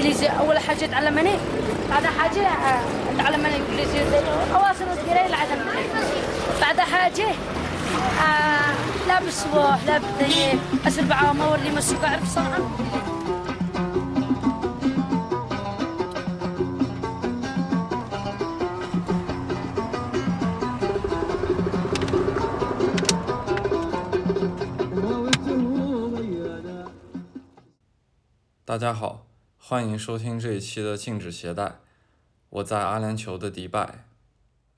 انجليزي اول حاجه تعلمني بعد حاجه آه، تعلمني انجليزي اواصل القرايه العدم بعد حاجه آه، لا بالصبح لا بالليل اسل بعام اوري موسيقى اعرف صراحه 大家好， 欢迎收听这一期的禁止携带。我在阿联酋的迪拜。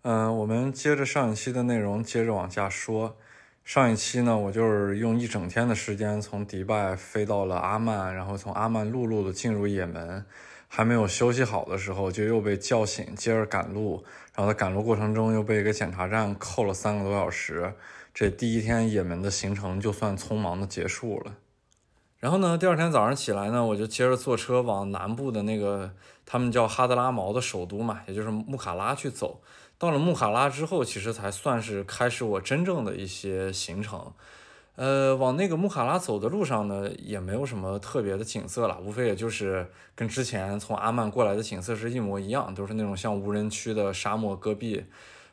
嗯，我们接着上一期的内容，接着往下说。上一期呢，我就是用一整天的时间从迪拜飞到了阿曼，然后从阿曼陆路的进入也门。还没有休息好的时候，就又被叫醒，接着赶路。然后在赶路过程中，又被一个检查站扣了三个多小时。这第一天也门的行程就算匆忙的结束了。然后呢，第二天早上起来呢，我就接着坐车往南部的那个他们叫哈德拉毛的首都嘛，也就是穆卡拉去走。到了穆卡拉之后，其实才算是开始我真正的一些行程。呃，往那个穆卡拉走的路上呢，也没有什么特别的景色了，无非也就是跟之前从阿曼过来的景色是一模一样，都是那种像无人区的沙漠戈壁，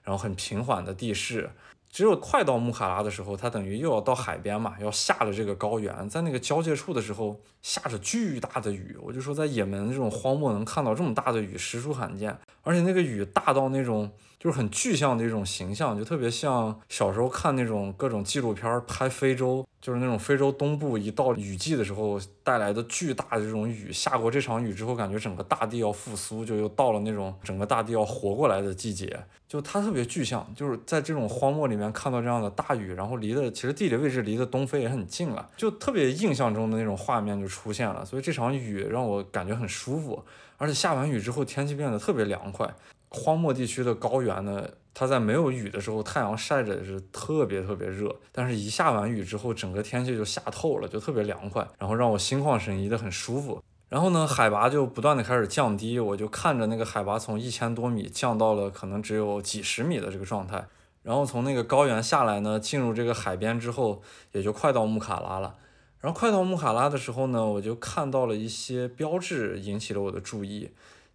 然后很平缓的地势。只有快到穆卡拉的时候，它等于又要到海边嘛，要下了这个高原，在那个交界处的时候，下着巨大的雨。我就说，在也门这种荒漠能看到这么大的雨，实属罕见。而且那个雨大到那种，就是很具象的一种形象，就特别像小时候看那种各种纪录片拍非洲。就是那种非洲东部一到雨季的时候带来的巨大的这种雨，下过这场雨之后，感觉整个大地要复苏，就又到了那种整个大地要活过来的季节。就它特别具象，就是在这种荒漠里面看到这样的大雨，然后离的其实地理位置离的东非也很近了，就特别印象中的那种画面就出现了。所以这场雨让我感觉很舒服，而且下完雨之后天气变得特别凉快。荒漠地区的高原呢，它在没有雨的时候，太阳晒着是特别特别热，但是一下完雨之后，整个天气就下透了，就特别凉快，然后让我心旷神怡的很舒服。然后呢，海拔就不断的开始降低，我就看着那个海拔从一千多米降到了可能只有几十米的这个状态。然后从那个高原下来呢，进入这个海边之后，也就快到穆卡拉了。然后快到穆卡拉的时候呢，我就看到了一些标志，引起了我的注意。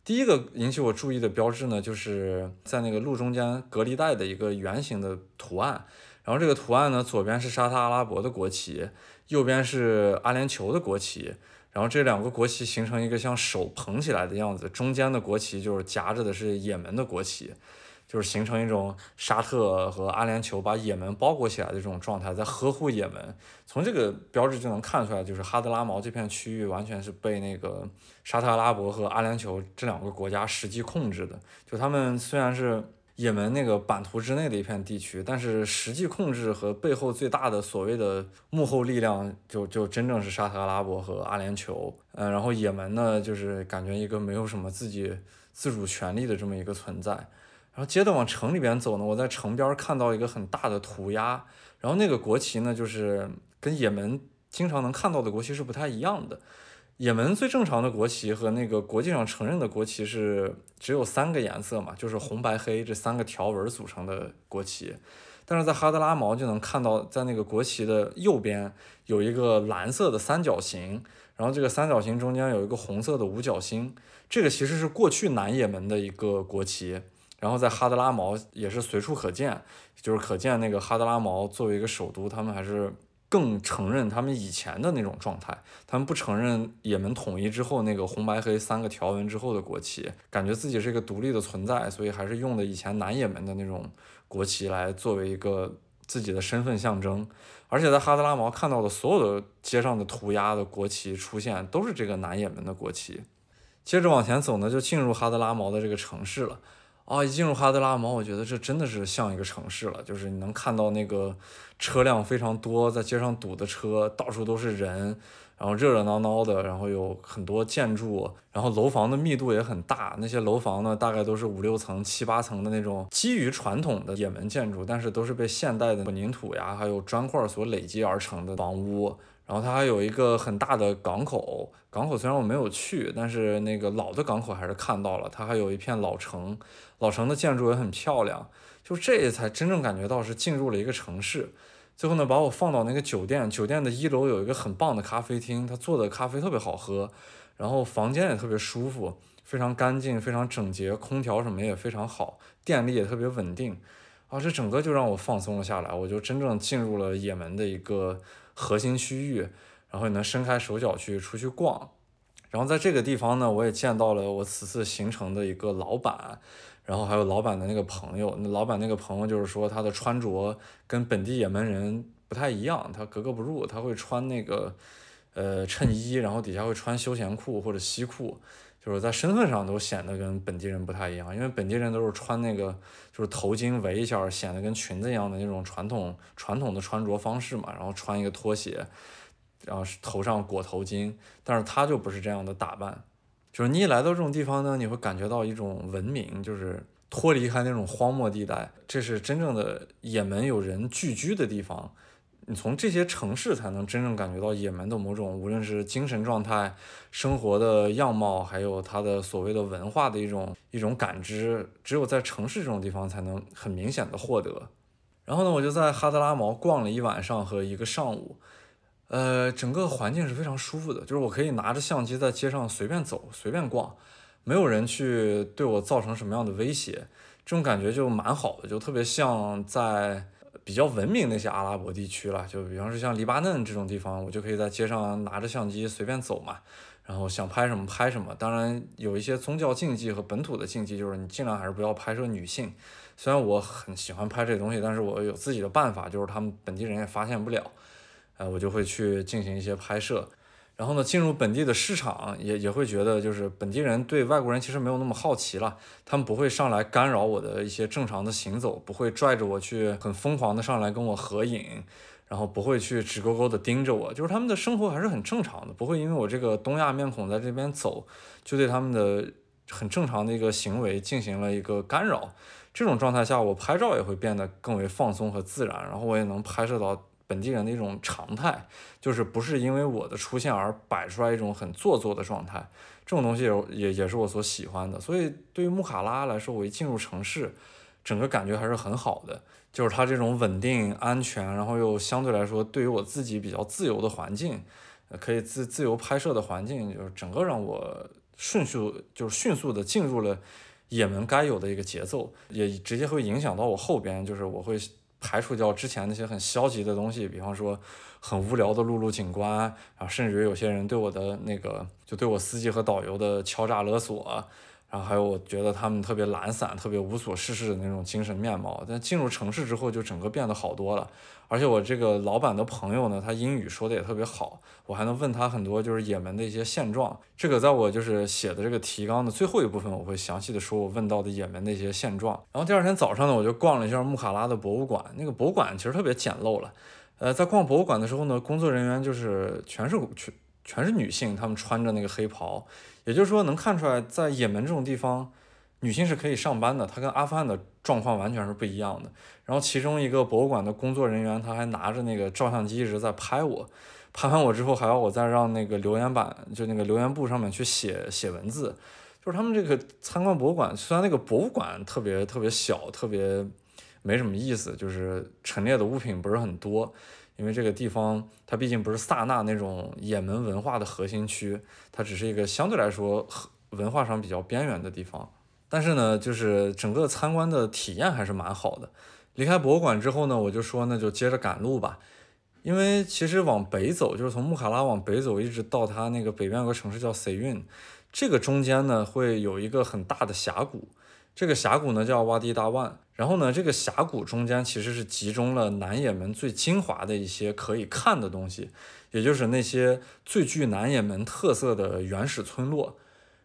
第一个引起我注意的标志呢，就是在那个路中间隔离带的一个圆形的图案。然后这个图案呢，左边是沙特阿拉伯的国旗，右边是阿联酋的国旗。然后这两个国旗形成一个像手捧起来的样子，中间的国旗就是夹着的是也门的国旗。就是形成一种沙特和阿联酋把也门包裹起来的这种状态，在呵护也门。从这个标志就能看出来，就是哈德拉毛这片区域完全是被那个沙特阿拉伯和阿联酋这两个国家实际控制的。就他们虽然是也门那个版图之内的一片地区，但是实际控制和背后最大的所谓的幕后力量，就就真正是沙特阿拉伯和阿联酋。嗯，然后也门呢，就是感觉一个没有什么自己自主权利的这么一个存在。然后接着往城里边走呢，我在城边看到一个很大的涂鸦，然后那个国旗呢，就是跟也门经常能看到的国旗是不太一样的。也门最正常的国旗和那个国际上承认的国旗是只有三个颜色嘛，就是红白黑这三个条纹组成的国旗。但是在哈德拉毛就能看到，在那个国旗的右边有一个蓝色的三角形，然后这个三角形中间有一个红色的五角星，这个其实是过去南也门的一个国旗。然后在哈德拉毛也是随处可见，就是可见那个哈德拉毛作为一个首都，他们还是更承认他们以前的那种状态，他们不承认也门统一之后那个红白黑三个条纹之后的国旗，感觉自己是一个独立的存在，所以还是用的以前南也门的那种国旗来作为一个自己的身份象征。而且在哈德拉毛看到的所有的街上的涂鸦的国旗出现，都是这个南也门的国旗。接着往前走呢，就进入哈德拉毛的这个城市了。啊，一进入哈德拉毛，我觉得这真的是像一个城市了，就是你能看到那个车辆非常多，在街上堵的车，到处都是人，然后热热闹闹的，然后有很多建筑，然后楼房的密度也很大，那些楼房呢，大概都是五六层、七八层的那种，基于传统的也门建筑，但是都是被现代的混凝土呀，还有砖块所累积而成的房屋。然后它还有一个很大的港口，港口虽然我没有去，但是那个老的港口还是看到了。它还有一片老城，老城的建筑也很漂亮。就这才真正感觉到是进入了一个城市。最后呢，把我放到那个酒店，酒店的一楼有一个很棒的咖啡厅，它做的咖啡特别好喝。然后房间也特别舒服，非常干净，非常整洁，空调什么也非常好，电力也特别稳定，啊，这整个就让我放松了下来，我就真正进入了也门的一个核心区域，然后也能伸开手脚去出去逛。然后在这个地方呢，我也见到了我此次行程的一个老板，然后还有老板的那个朋友。那老板那个朋友就是说他的穿着跟本地也门人不太一样，他格格不入，他会穿那个呃衬衣，然后底下会穿休闲裤或者西裤，就是在身份上都显得跟本地人不太一样，因为本地人都是穿那个就是头巾围一下，显得跟裙子一样的那种传统传统的穿着方式嘛，然后穿一个拖鞋。然后头上裹头巾，但是他就不是这样的打扮，就是你一来到这种地方呢，你会感觉到一种文明，就是脱离开那种荒漠地带，这是真正的也门有人聚居的地方。你从这些城市才能真正感觉到也门的某种，无论是精神状态、生活的样貌，还有它的所谓的文化的一种一种感知，只有在城市这种地方才能很明显的获得。然后呢，我就在哈德拉毛逛了一晚上和一个上午。呃，整个环境是非常舒服的，就是我可以拿着相机在街上随便走、随便逛，没有人去对我造成什么样的威胁，这种感觉就蛮好的，就特别像在比较文明那些阿拉伯地区了，就比方说像黎巴嫩这种地方，我就可以在街上拿着相机随便走嘛，然后想拍什么拍什么。当然有一些宗教禁忌和本土的禁忌，就是你尽量还是不要拍摄女性。虽然我很喜欢拍这些东西，但是我有自己的办法，就是他们本地人也发现不了。呃，我就会去进行一些拍摄，然后呢，进入本地的市场也也会觉得，就是本地人对外国人其实没有那么好奇了，他们不会上来干扰我的一些正常的行走，不会拽着我去很疯狂的上来跟我合影，然后不会去直勾勾的盯着我，就是他们的生活还是很正常的，不会因为我这个东亚面孔在这边走，就对他们的很正常的一个行为进行了一个干扰。这种状态下，我拍照也会变得更为放松和自然，然后我也能拍摄到。本地人的一种常态，就是不是因为我的出现而摆出来一种很做作的状态，这种东西也也也是我所喜欢的。所以对于穆卡拉来说，我一进入城市，整个感觉还是很好的，就是它这种稳定、安全，然后又相对来说对于我自己比较自由的环境，可以自自由拍摄的环境，就是整个让我迅速就是迅速的进入了也门该有的一个节奏，也直接会影响到我后边，就是我会。排除掉之前那些很消极的东西，比方说很无聊的陆路景观，然后甚至于有些人对我的那个，就对我司机和导游的敲诈勒索。然后还有，我觉得他们特别懒散、特别无所事事的那种精神面貌。但进入城市之后，就整个变得好多了。而且我这个老板的朋友呢，他英语说的也特别好，我还能问他很多就是也门的一些现状。这个在我就是写的这个提纲的最后一部分，我会详细的说我问到的也门的一些现状。然后第二天早上呢，我就逛了一下穆卡拉的博物馆。那个博物馆其实特别简陋了。呃，在逛博物馆的时候呢，工作人员就是全是全全是女性，她们穿着那个黑袍。也就是说，能看出来，在也门这种地方，女性是可以上班的。它跟阿富汗的状况完全是不一样的。然后，其中一个博物馆的工作人员，他还拿着那个照相机一直在拍我。拍完我之后，还要我再让那个留言板，就那个留言簿上面去写写文字。就是他们这个参观博物馆，虽然那个博物馆特别特别小，特别没什么意思，就是陈列的物品不是很多。因为这个地方，它毕竟不是萨那那种也门文化的核心区，它只是一个相对来说文化上比较边缘的地方。但是呢，就是整个参观的体验还是蛮好的。离开博物馆之后呢，我就说那就接着赶路吧。因为其实往北走，就是从穆卡拉往北走，一直到它那个北边有个城市叫 s e y u n 这个中间呢会有一个很大的峡谷。这个峡谷呢叫洼地大万，然后呢，这个峡谷中间其实是集中了南也门最精华的一些可以看的东西，也就是那些最具南也门特色的原始村落。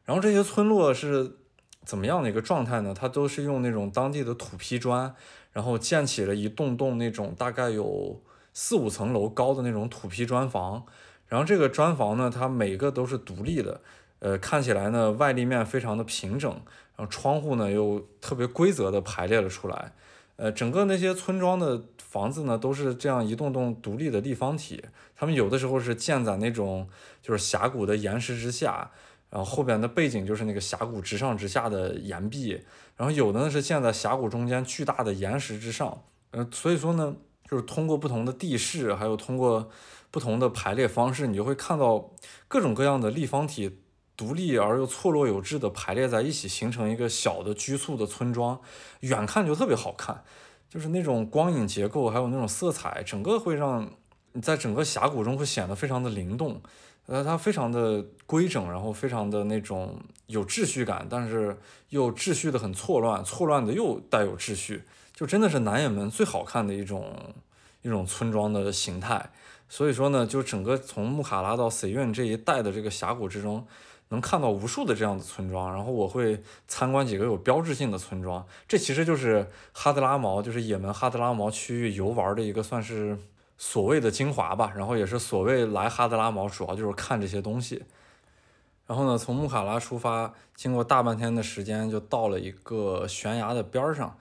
然后这些村落是怎么样的一个状态呢？它都是用那种当地的土坯砖，然后建起了一栋栋那种大概有四五层楼高的那种土坯砖房。然后这个砖房呢，它每个都是独立的，呃，看起来呢外立面非常的平整。然后窗户呢又特别规则的排列了出来，呃，整个那些村庄的房子呢都是这样一栋栋独立的立方体，他们有的时候是建在那种就是峡谷的岩石之下，然后后边的背景就是那个峡谷直上直下的岩壁，然后有的呢是建在峡谷中间巨大的岩石之上，呃，所以说呢，就是通过不同的地势，还有通过不同的排列方式，你就会看到各种各样的立方体。独立而又错落有致的排列在一起，形成一个小的居簇的村庄，远看就特别好看。就是那种光影结构，还有那种色彩，整个会让你在整个峡谷中会显得非常的灵动。呃，它非常的规整，然后非常的那种有秩序感，但是又秩序的很错乱，错乱的又带有秩序，就真的是南也门最好看的一种一种村庄的形态。所以说呢，就整个从穆卡拉到 C 院这一带的这个峡谷之中。能看到无数的这样的村庄，然后我会参观几个有标志性的村庄。这其实就是哈德拉毛，就是也门哈德拉毛区域游玩的一个算是所谓的精华吧。然后也是所谓来哈德拉毛主要就是看这些东西。然后呢，从穆卡拉出发，经过大半天的时间，就到了一个悬崖的边上。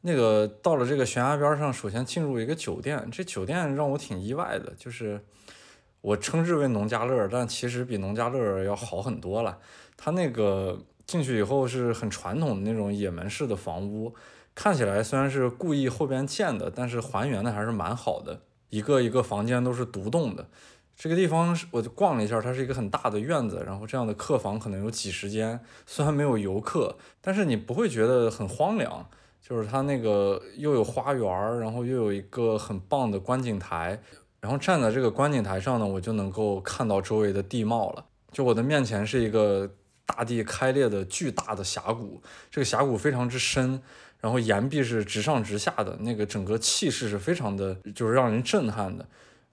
那个到了这个悬崖边上，首先进入一个酒店，这酒店让我挺意外的，就是。我称之为农家乐，但其实比农家乐要好很多了。它那个进去以后是很传统的那种也门式的房屋，看起来虽然是故意后边建的，但是还原的还是蛮好的。一个一个房间都是独栋的。这个地方我就逛了一下，它是一个很大的院子，然后这样的客房可能有几十间。虽然没有游客，但是你不会觉得很荒凉。就是它那个又有花园，然后又有一个很棒的观景台。然后站在这个观景台上呢，我就能够看到周围的地貌了。就我的面前是一个大地开裂的巨大的峡谷，这个峡谷非常之深，然后岩壁是直上直下的，那个整个气势是非常的，就是让人震撼的。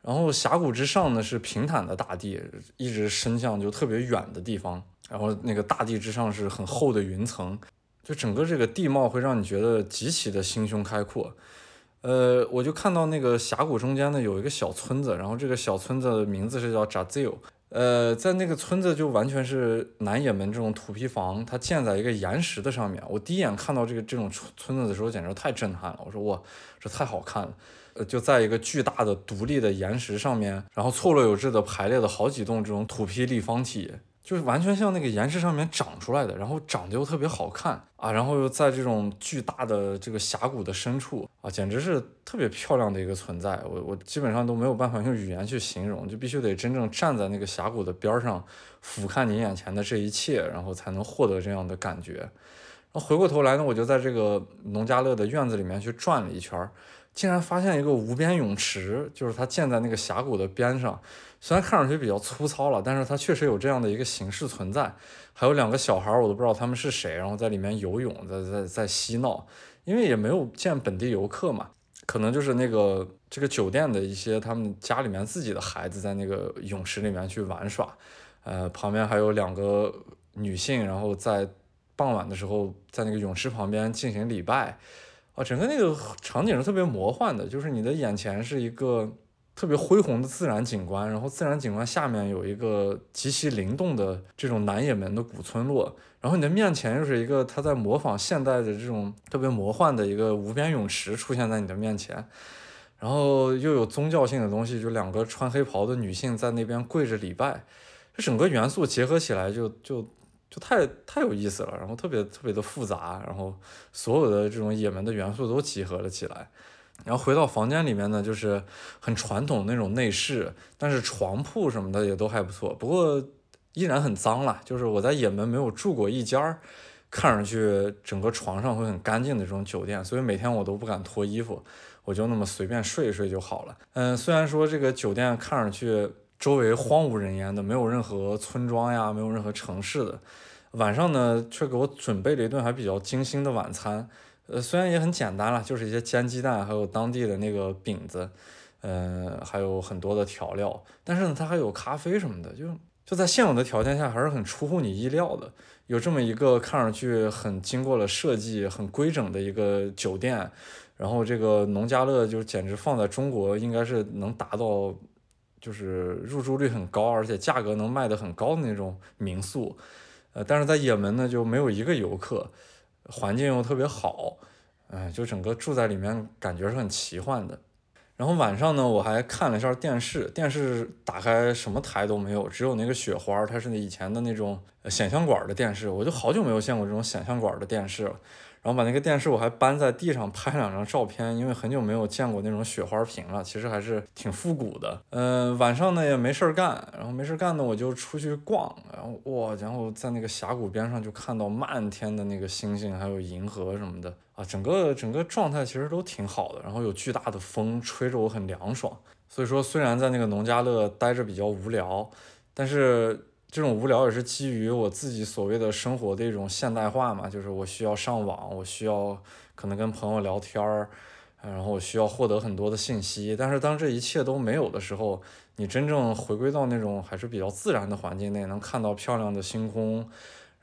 然后峡谷之上呢是平坦的大地，一直伸向就特别远的地方。然后那个大地之上是很厚的云层，就整个这个地貌会让你觉得极其的心胸开阔。呃，我就看到那个峡谷中间呢有一个小村子，然后这个小村子的名字是叫扎兹尤。呃，在那个村子就完全是南也门这种土坯房，它建在一个岩石的上面。我第一眼看到这个这种村村子的时候，简直太震撼了。我说哇，这太好看了。呃，就在一个巨大的独立的岩石上面，然后错落有致的排列了好几栋这种土坯立方体。就是完全像那个岩石上面长出来的，然后长得又特别好看啊，然后又在这种巨大的这个峡谷的深处啊，简直是特别漂亮的一个存在。我我基本上都没有办法用语言去形容，就必须得真正站在那个峡谷的边上，俯瞰你眼前的这一切，然后才能获得这样的感觉。然后回过头来呢，我就在这个农家乐的院子里面去转了一圈，竟然发现一个无边泳池，就是它建在那个峡谷的边上。虽然看上去比较粗糙了，但是它确实有这样的一个形式存在。还有两个小孩，我都不知道他们是谁，然后在里面游泳，在在在嬉闹。因为也没有见本地游客嘛，可能就是那个这个酒店的一些他们家里面自己的孩子在那个泳池里面去玩耍。呃，旁边还有两个女性，然后在傍晚的时候在那个泳池旁边进行礼拜。啊，整个那个场景是特别魔幻的，就是你的眼前是一个。特别恢宏的自然景观，然后自然景观下面有一个极其灵动的这种南也门的古村落，然后你的面前又是一个它在模仿现代的这种特别魔幻的一个无边泳池出现在你的面前，然后又有宗教性的东西，就两个穿黑袍的女性在那边跪着礼拜，这整个元素结合起来就就就太太有意思了，然后特别特别的复杂，然后所有的这种也门的元素都集合了起来。然后回到房间里面呢，就是很传统那种内饰，但是床铺什么的也都还不错，不过依然很脏了。就是我在也门没有住过一家看上去整个床上会很干净的这种酒店，所以每天我都不敢脱衣服，我就那么随便睡一睡就好了。嗯，虽然说这个酒店看上去周围荒无人烟的，没有任何村庄呀，没有任何城市的，晚上呢却给我准备了一顿还比较精心的晚餐。呃，虽然也很简单了，就是一些煎鸡蛋，还有当地的那个饼子，嗯，还有很多的调料，但是呢，它还有咖啡什么的，就就在现有的条件下，还是很出乎你意料的。有这么一个看上去很经过了设计、很规整的一个酒店，然后这个农家乐就简直放在中国应该是能达到，就是入住率很高，而且价格能卖得很高的那种民宿，呃，但是在也门呢就没有一个游客。环境又特别好，哎，就整个住在里面感觉是很奇幻的。然后晚上呢，我还看了一下电视，电视打开什么台都没有，只有那个雪花，它是以前的那种显像管的电视，我就好久没有见过这种显像管的电视了。然后把那个电视我还搬在地上拍两张照片，因为很久没有见过那种雪花屏了，其实还是挺复古的。嗯，晚上呢也没事儿干，然后没事儿干呢我就出去逛，然后哇，然后在那个峡谷边上就看到漫天的那个星星，还有银河什么的啊，整个整个状态其实都挺好的。然后有巨大的风吹着我很凉爽，所以说虽然在那个农家乐待着比较无聊，但是。这种无聊也是基于我自己所谓的生活的一种现代化嘛，就是我需要上网，我需要可能跟朋友聊天儿，然后我需要获得很多的信息。但是当这一切都没有的时候，你真正回归到那种还是比较自然的环境内，能看到漂亮的星空，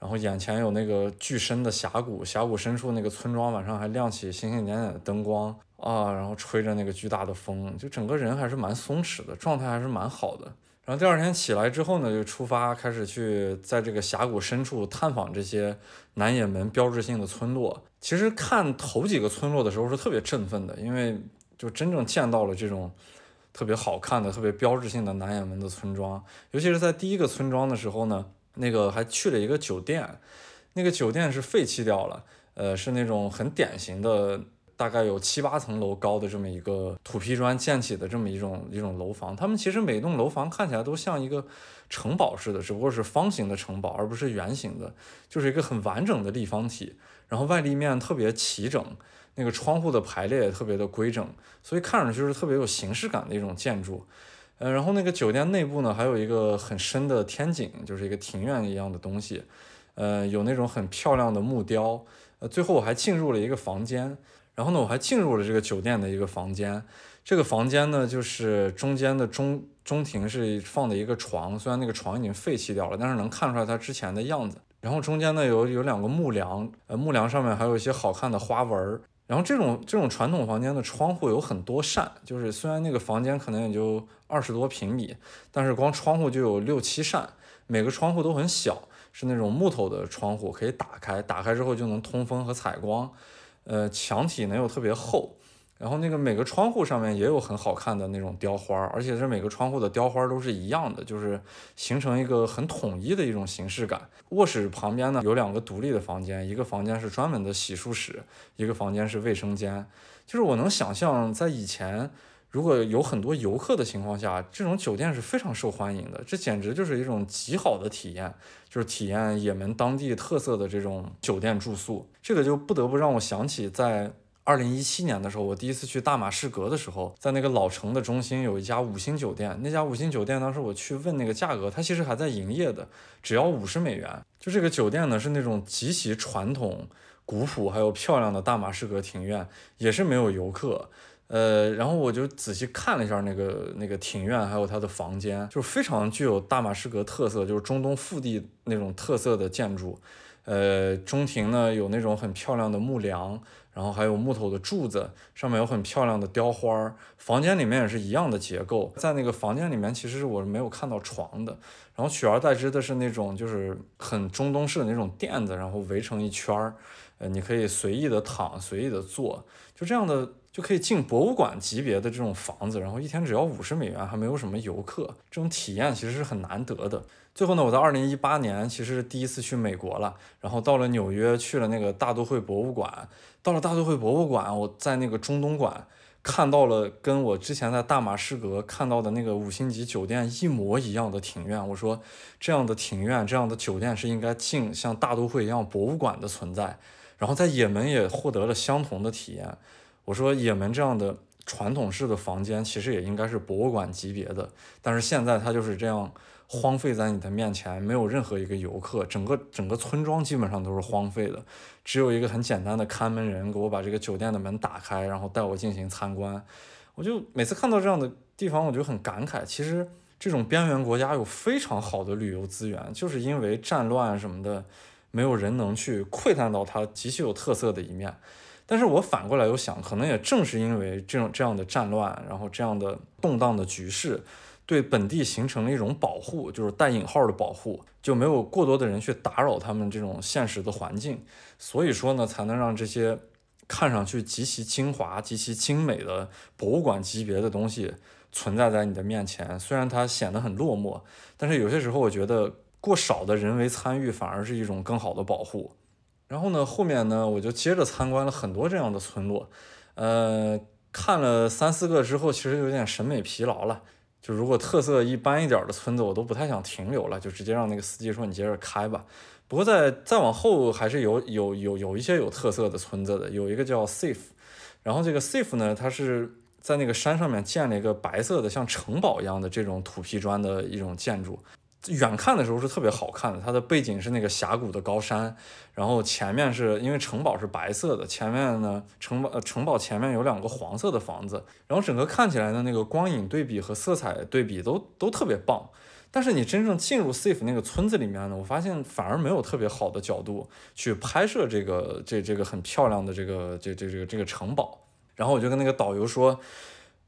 然后眼前有那个巨深的峡谷，峡谷深处那个村庄晚上还亮起星星点点的灯光啊，然后吹着那个巨大的风，就整个人还是蛮松弛的，状态还是蛮好的。然后第二天起来之后呢，就出发开始去在这个峡谷深处探访这些南也门标志性的村落。其实看头几个村落的时候是特别振奋的，因为就真正见到了这种特别好看的、特别标志性的南也门的村庄。尤其是在第一个村庄的时候呢，那个还去了一个酒店，那个酒店是废弃掉了，呃，是那种很典型的。大概有七八层楼高的这么一个土坯砖建起的这么一种一种楼房，他们其实每栋楼房看起来都像一个城堡似的，只不过是方形的城堡，而不是圆形的，就是一个很完整的立方体。然后外立面特别齐整，那个窗户的排列也特别的规整，所以看上去是特别有形式感的一种建筑。呃，然后那个酒店内部呢，还有一个很深的天井，就是一个庭院一样的东西。呃，有那种很漂亮的木雕。呃，最后我还进入了一个房间。然后呢，我还进入了这个酒店的一个房间，这个房间呢，就是中间的中中庭是放的一个床，虽然那个床已经废弃掉了，但是能看出来它之前的样子。然后中间呢有有两个木梁，呃，木梁上面还有一些好看的花纹。然后这种这种传统房间的窗户有很多扇，就是虽然那个房间可能也就二十多平米，但是光窗户就有六七扇，每个窗户都很小，是那种木头的窗户，可以打开，打开之后就能通风和采光。呃，墙体呢又特别厚，然后那个每个窗户上面也有很好看的那种雕花，而且这每个窗户的雕花都是一样的，就是形成一个很统一的一种形式感。卧室旁边呢有两个独立的房间，一个房间是专门的洗漱室，一个房间是卫生间。就是我能想象，在以前如果有很多游客的情况下，这种酒店是非常受欢迎的，这简直就是一种极好的体验。就是体验也门当地特色的这种酒店住宿，这个就不得不让我想起在二零一七年的时候，我第一次去大马士革的时候，在那个老城的中心有一家五星酒店，那家五星酒店当时我去问那个价格，它其实还在营业的，只要五十美元。就这个酒店呢是那种极其传统、古朴还有漂亮的大马士革庭院，也是没有游客。呃，然后我就仔细看了一下那个那个庭院，还有它的房间，就是非常具有大马士革特色，就是中东腹地那种特色的建筑。呃，中庭呢有那种很漂亮的木梁，然后还有木头的柱子，上面有很漂亮的雕花。房间里面也是一样的结构，在那个房间里面，其实我是没有看到床的，然后取而代之的是那种就是很中东式的那种垫子，然后围成一圈儿，呃，你可以随意的躺，随意的坐，就这样的。可以进博物馆级别的这种房子，然后一天只要五十美元，还没有什么游客，这种体验其实是很难得的。最后呢，我在二零一八年其实是第一次去美国了，然后到了纽约去了那个大都会博物馆，到了大都会博物馆，我在那个中东馆看到了跟我之前在大马士革看到的那个五星级酒店一模一样的庭院。我说这样的庭院，这样的酒店是应该进像大都会一样博物馆的存在。然后在也门也获得了相同的体验。我说也门这样的传统式的房间，其实也应该是博物馆级别的，但是现在它就是这样荒废在你的面前，没有任何一个游客，整个整个村庄基本上都是荒废的，只有一个很简单的看门人给我把这个酒店的门打开，然后带我进行参观。我就每次看到这样的地方，我就很感慨，其实这种边缘国家有非常好的旅游资源，就是因为战乱什么的，没有人能去窥探到它极其有特色的一面。但是我反过来又想，可能也正是因为这种这样的战乱，然后这样的动荡的局势，对本地形成了一种保护，就是带引号的保护，就没有过多的人去打扰他们这种现实的环境，所以说呢，才能让这些看上去极其精华、极其精美的博物馆级别的东西存在在你的面前。虽然它显得很落寞，但是有些时候我觉得过少的人为参与反而是一种更好的保护。然后呢，后面呢，我就接着参观了很多这样的村落，呃，看了三四个之后，其实有点审美疲劳了。就如果特色一般一点的村子，我都不太想停留了，就直接让那个司机说你接着开吧。不过在再往后还是有有有有一些有特色的村子的，有一个叫 Safe，然后这个 Safe 呢，它是在那个山上面建了一个白色的像城堡一样的这种土坯砖的一种建筑。远看的时候是特别好看的，它的背景是那个峡谷的高山，然后前面是因为城堡是白色的，前面呢城堡城堡前面有两个黄色的房子，然后整个看起来的那个光影对比和色彩对比都都特别棒。但是你真正进入 Safe 那个村子里面呢，我发现反而没有特别好的角度去拍摄这个这这个很漂亮的这个这这这个这个城堡。然后我就跟那个导游说，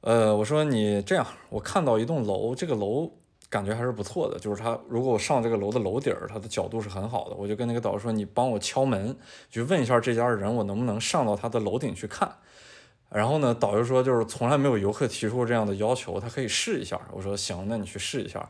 呃，我说你这样，我看到一栋楼，这个楼。感觉还是不错的，就是它如果我上这个楼的楼顶儿，它的角度是很好的。我就跟那个导游说：“你帮我敲门，去问一下这家人，我能不能上到他的楼顶去看。”然后呢，导游说：“就是从来没有游客提出过这样的要求，他可以试一下。”我说：“行，那你去试一下。”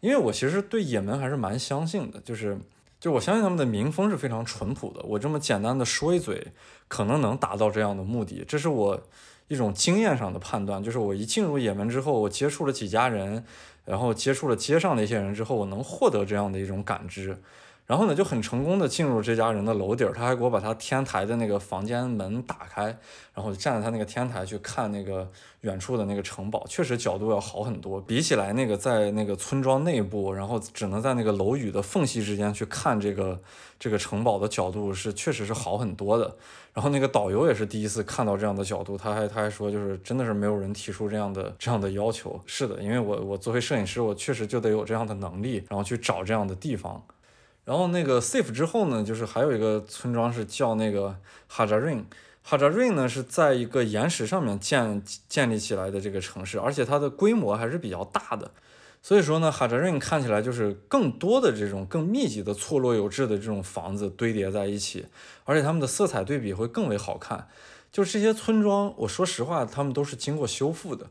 因为我其实对也门还是蛮相信的，就是就我相信他们的民风是非常淳朴的。我这么简单的说一嘴，可能能达到这样的目的，这是我一种经验上的判断。就是我一进入也门之后，我接触了几家人。然后接触了街上的一些人之后，我能获得这样的一种感知。然后呢，就很成功的进入这家人的楼顶儿，他还给我把他天台的那个房间门打开，然后站在他那个天台去看那个远处的那个城堡，确实角度要好很多，比起来那个在那个村庄内部，然后只能在那个楼宇的缝隙之间去看这个这个城堡的角度是确实是好很多的。然后那个导游也是第一次看到这样的角度，他还他还说就是真的是没有人提出这样的这样的要求。是的，因为我我作为摄影师，我确实就得有这样的能力，然后去找这样的地方。然后那个 Safe 之后呢，就是还有一个村庄是叫那个 Hajarin。Hajarin 呢是在一个岩石上面建建立起来的这个城市，而且它的规模还是比较大的。所以说呢，Hajarin 看起来就是更多的这种更密集的错落有致的这种房子堆叠在一起，而且它们的色彩对比会更为好看。就这些村庄，我说实话，他们都是经过修复的。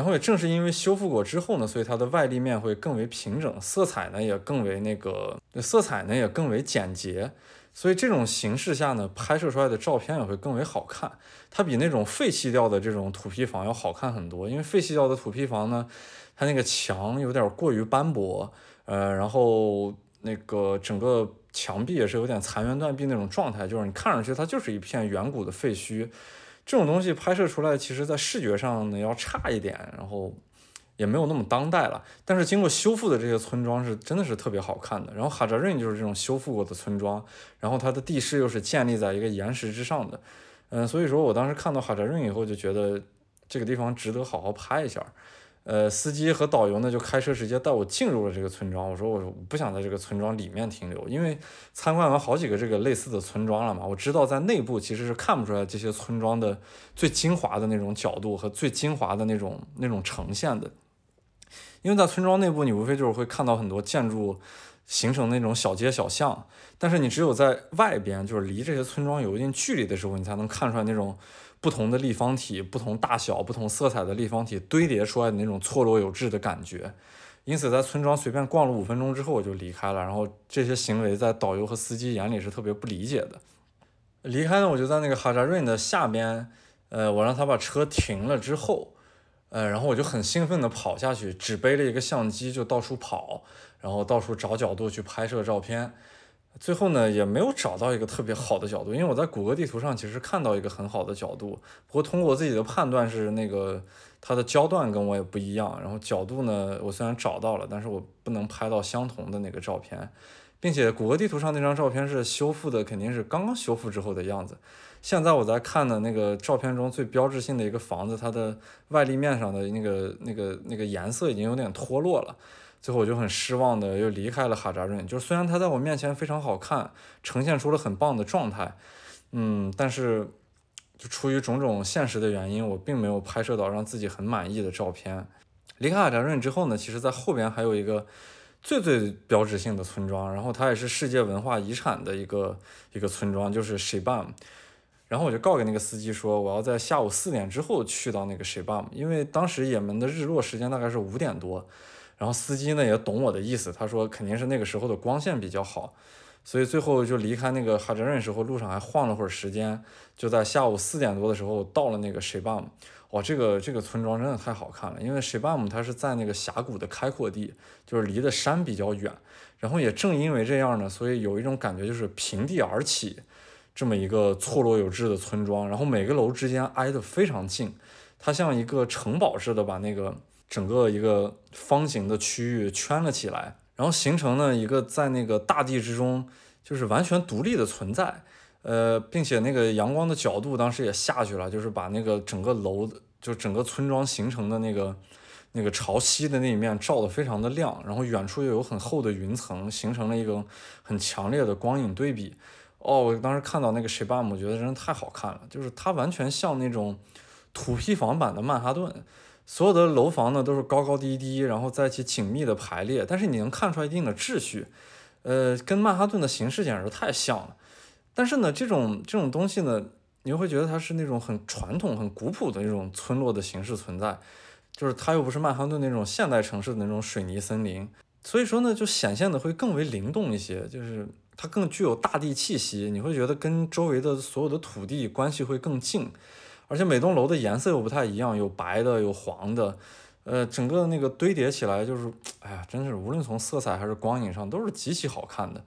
然后也正是因为修复过之后呢，所以它的外立面会更为平整，色彩呢也更为那个，色彩呢也更为简洁，所以这种形式下呢，拍摄出来的照片也会更为好看。它比那种废弃掉的这种土坯房要好看很多，因为废弃掉的土坯房呢，它那个墙有点过于斑驳，呃，然后那个整个墙壁也是有点残垣断壁那种状态，就是你看上去它就是一片远古的废墟。这种东西拍摄出来，其实在视觉上呢要差一点，然后也没有那么当代了。但是经过修复的这些村庄是真的是特别好看的。然后哈扎润就是这种修复过的村庄，然后它的地势又是建立在一个岩石之上的，嗯，所以说我当时看到哈扎润以后就觉得这个地方值得好好拍一下。呃，司机和导游呢就开车直接带我进入了这个村庄。我说我不想在这个村庄里面停留，因为参观完好几个这个类似的村庄了嘛。我知道在内部其实是看不出来这些村庄的最精华的那种角度和最精华的那种那种呈现的。因为在村庄内部，你无非就是会看到很多建筑形成那种小街小巷，但是你只有在外边，就是离这些村庄有一定距离的时候，你才能看出来那种。不同的立方体，不同大小、不同色彩的立方体堆叠出来的那种错落有致的感觉，因此在村庄随便逛了五分钟之后我就离开了。然后这些行为在导游和司机眼里是特别不理解的。离开呢，我就在那个哈扎瑞的下边，呃，我让他把车停了之后，呃，然后我就很兴奋地跑下去，只背了一个相机就到处跑，然后到处找角度去拍摄照片。最后呢，也没有找到一个特别好的角度，因为我在谷歌地图上其实看到一个很好的角度，不过通过自己的判断是那个它的焦段跟我也不一样，然后角度呢，我虽然找到了，但是我不能拍到相同的那个照片，并且谷歌地图上那张照片是修复的，肯定是刚刚修复之后的样子。现在我在看的那个照片中最标志性的一个房子，它的外立面上的那个那个那个颜色已经有点脱落了。最后我就很失望的又离开了哈扎润，就是虽然它在我面前非常好看，呈现出了很棒的状态，嗯，但是就出于种种现实的原因，我并没有拍摄到让自己很满意的照片。离开哈扎润之后呢，其实在后边还有一个最最标志性的村庄，然后它也是世界文化遗产的一个一个村庄，就是 Shibam。然后我就告给那个司机说，我要在下午四点之后去到那个 Shibam，因为当时也门的日落时间大概是五点多。然后司机呢也懂我的意思，他说肯定是那个时候的光线比较好，所以最后就离开那个哈扎任时候，路上还晃了会儿时间，就在下午四点多的时候到了那个水坝姆。哇，这个这个村庄真的太好看了，因为水坝姆它是在那个峡谷的开阔地，就是离的山比较远，然后也正因为这样呢，所以有一种感觉就是平地而起，这么一个错落有致的村庄，然后每个楼之间挨得非常近，它像一个城堡似的把那个整个一个方形的区域圈了起来，然后形成了一个在那个大地之中就是完全独立的存在。呃，并且那个阳光的角度当时也下去了，就是把那个整个楼，就整个村庄形成的那个那个朝西的那一面照得非常的亮，然后远处又有很厚的云层，形成了一个很强烈的光影对比。哦，我当时看到那个 Shibam，我，觉得真的太好看了，就是它完全像那种土坯房版的曼哈顿，所有的楼房呢都是高高低低，然后在一起紧密的排列，但是你能看出来一定的秩序，呃，跟曼哈顿的形式简直太像了。但是呢，这种这种东西呢，你会觉得它是那种很传统、很古朴的那种村落的形式存在，就是它又不是曼哈顿那种现代城市的那种水泥森林，所以说呢，就显现的会更为灵动一些，就是它更具有大地气息，你会觉得跟周围的所有的土地关系会更近，而且每栋楼的颜色又不太一样，有白的，有黄的，呃，整个那个堆叠起来就是，哎呀，真是无论从色彩还是光影上都是极其好看的。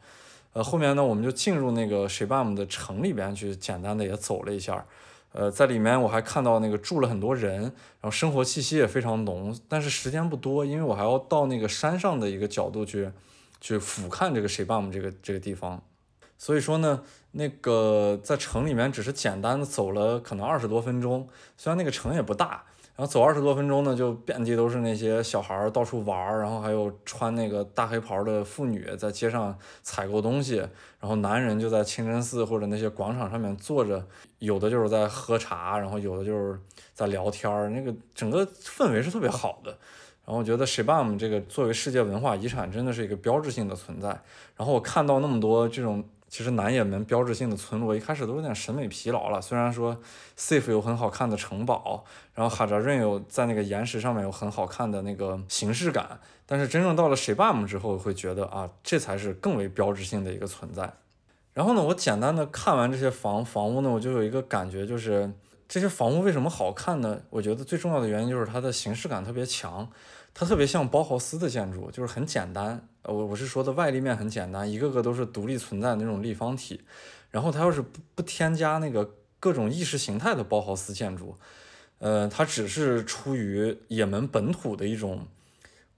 呃，后面呢，我们就进入那个 Shibam 的城里边去，简单的也走了一下。呃，在里面我还看到那个住了很多人，然后生活气息也非常浓。但是时间不多，因为我还要到那个山上的一个角度去，去俯瞰这个 Shibam 这个这个地方。所以说呢，那个在城里面只是简单的走了可能二十多分钟，虽然那个城也不大。然后走二十多分钟呢，就遍地都是那些小孩儿到处玩儿，然后还有穿那个大黑袍的妇女在街上采购东西，然后男人就在清真寺或者那些广场上面坐着，有的就是在喝茶，然后有的就是在聊天儿，那个整个氛围是特别好的。然后我觉得 Shibam 这个作为世界文化遗产，真的是一个标志性的存在。然后我看到那么多这种。其实南也门标志性的村落一开始都有点审美疲劳了。虽然说 Safe 有很好看的城堡，然后哈扎润有在那个岩石上面有很好看的那个形式感，但是真正到了 Shibam 之后，会觉得啊，这才是更为标志性的一个存在。然后呢，我简单的看完这些房房屋呢，我就有一个感觉，就是这些房屋为什么好看呢？我觉得最重要的原因就是它的形式感特别强。它特别像包豪斯的建筑，就是很简单。呃，我我是说的外立面很简单，一个个都是独立存在的那种立方体。然后它要是不不添加那个各种意识形态的包豪斯建筑，呃，它只是出于也门本土的一种，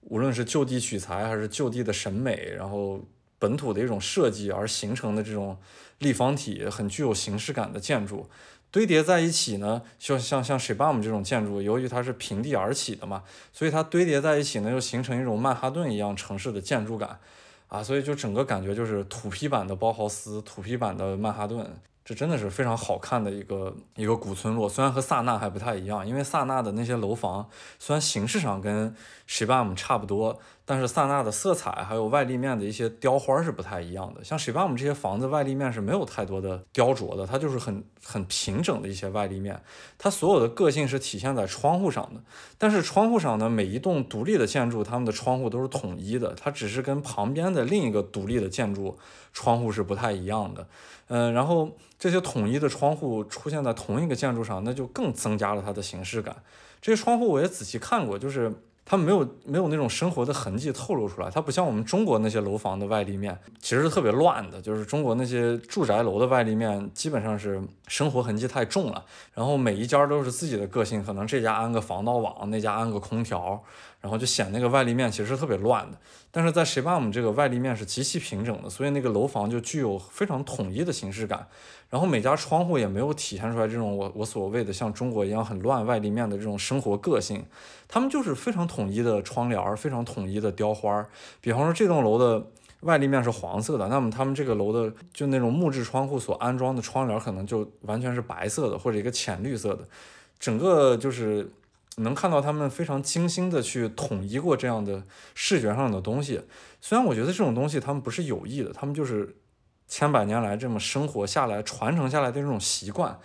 无论是就地取材还是就地的审美，然后本土的一种设计而形成的这种立方体，很具有形式感的建筑。堆叠在一起呢，就像像 Shibam 这种建筑，由于它是平地而起的嘛，所以它堆叠在一起呢，又形成一种曼哈顿一样城市的建筑感，啊，所以就整个感觉就是土坯版的包豪斯，土坯版的曼哈顿。这真的是非常好看的一个一个古村落，虽然和萨纳还不太一样，因为萨纳的那些楼房虽然形式上跟 Shibam 差不多，但是萨纳的色彩还有外立面的一些雕花是不太一样的。像 Shibam 这些房子外立面是没有太多的雕琢的，它就是很很平整的一些外立面，它所有的个性是体现在窗户上的。但是窗户上呢，每一栋独立的建筑，它们的窗户都是统一的，它只是跟旁边的另一个独立的建筑窗户是不太一样的。嗯，然后这些统一的窗户出现在同一个建筑上，那就更增加了它的形式感。这些窗户我也仔细看过，就是它没有没有那种生活的痕迹透露出来，它不像我们中国那些楼房的外立面，其实是特别乱的。就是中国那些住宅楼的外立面，基本上是生活痕迹太重了，然后每一家都是自己的个性，可能这家安个防盗网，那家安个空调。然后就显那个外立面其实是特别乱的，但是在 Shibam 这个外立面是极其平整的，所以那个楼房就具有非常统一的形式感。然后每家窗户也没有体现出来这种我我所谓的像中国一样很乱外立面的这种生活个性，他们就是非常统一的窗帘，非常统一的雕花。比方说这栋楼的外立面是黄色的，那么他们这个楼的就那种木质窗户所安装的窗帘可能就完全是白色的或者一个浅绿色的，整个就是。能看到他们非常精心的去统一过这样的视觉上的东西，虽然我觉得这种东西他们不是有意的，他们就是千百年来这么生活下来、传承下来的这种习惯，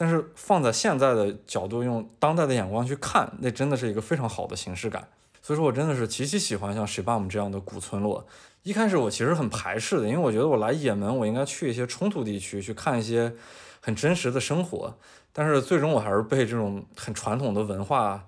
但是放在现在的角度，用当代的眼光去看，那真的是一个非常好的形式感。所以说我真的是极其喜欢像 Shibam 这样的古村落。一开始我其实很排斥的，因为我觉得我来也门，我应该去一些冲突地区，去看一些很真实的生活。但是最终我还是被这种很传统的文化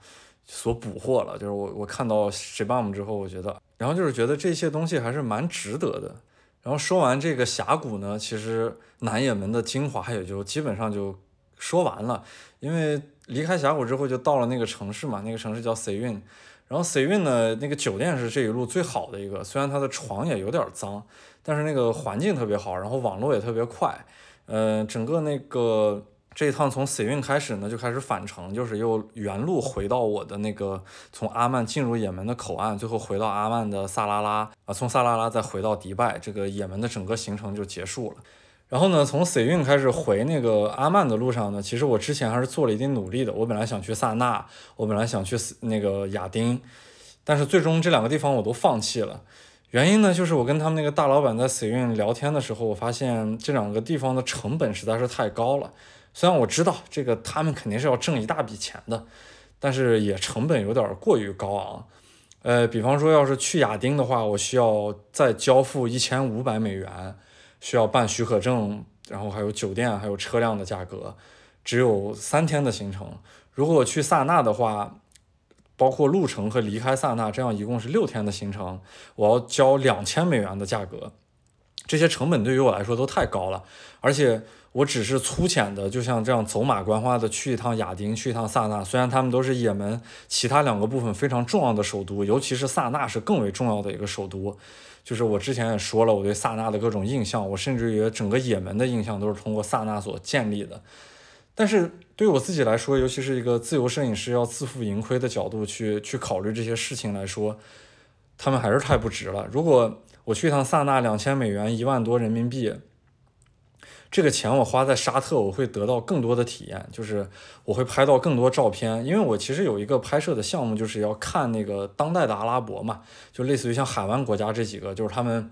所捕获了。就是我我看到 Shibam 之后，我觉得，然后就是觉得这些东西还是蛮值得的。然后说完这个峡谷呢，其实南也门的精华也就基本上就说完了。因为离开峡谷之后，就到了那个城市嘛，那个城市叫 s e n 然后 s e n 呢，那个酒店是这一路最好的一个，虽然它的床也有点脏，但是那个环境特别好，然后网络也特别快。呃，整个那个这一趟从 s e n 开始呢，就开始返程，就是又原路回到我的那个从阿曼进入也门的口岸，最后回到阿曼的萨拉拉啊，从萨拉拉再回到迪拜，这个也门的整个行程就结束了。然后呢，从 s 运开始回那个阿曼的路上呢，其实我之前还是做了一定努力的。我本来想去萨那，我本来想去那个亚丁，但是最终这两个地方我都放弃了。原因呢，就是我跟他们那个大老板在 s 运聊天的时候，我发现这两个地方的成本实在是太高了。虽然我知道这个他们肯定是要挣一大笔钱的，但是也成本有点过于高昂。呃，比方说要是去亚丁的话，我需要再交付一千五百美元。需要办许可证，然后还有酒店，还有车辆的价格，只有三天的行程。如果去萨那的话，包括路程和离开萨那，这样一共是六天的行程，我要交两千美元的价格。这些成本对于我来说都太高了，而且我只是粗浅的，就像这样走马观花的去一趟亚丁，去一趟萨那。虽然他们都是也门其他两个部分非常重要的首都，尤其是萨那是更为重要的一个首都。就是我之前也说了，我对萨那的各种印象，我甚至于整个也门的印象都是通过萨那所建立的。但是对我自己来说，尤其是一个自由摄影师要自负盈亏的角度去去考虑这些事情来说，他们还是太不值了。如果我去一趟萨那，两千美元，一万多人民币。这个钱我花在沙特，我会得到更多的体验，就是我会拍到更多照片，因为我其实有一个拍摄的项目，就是要看那个当代的阿拉伯嘛，就类似于像海湾国家这几个，就是他们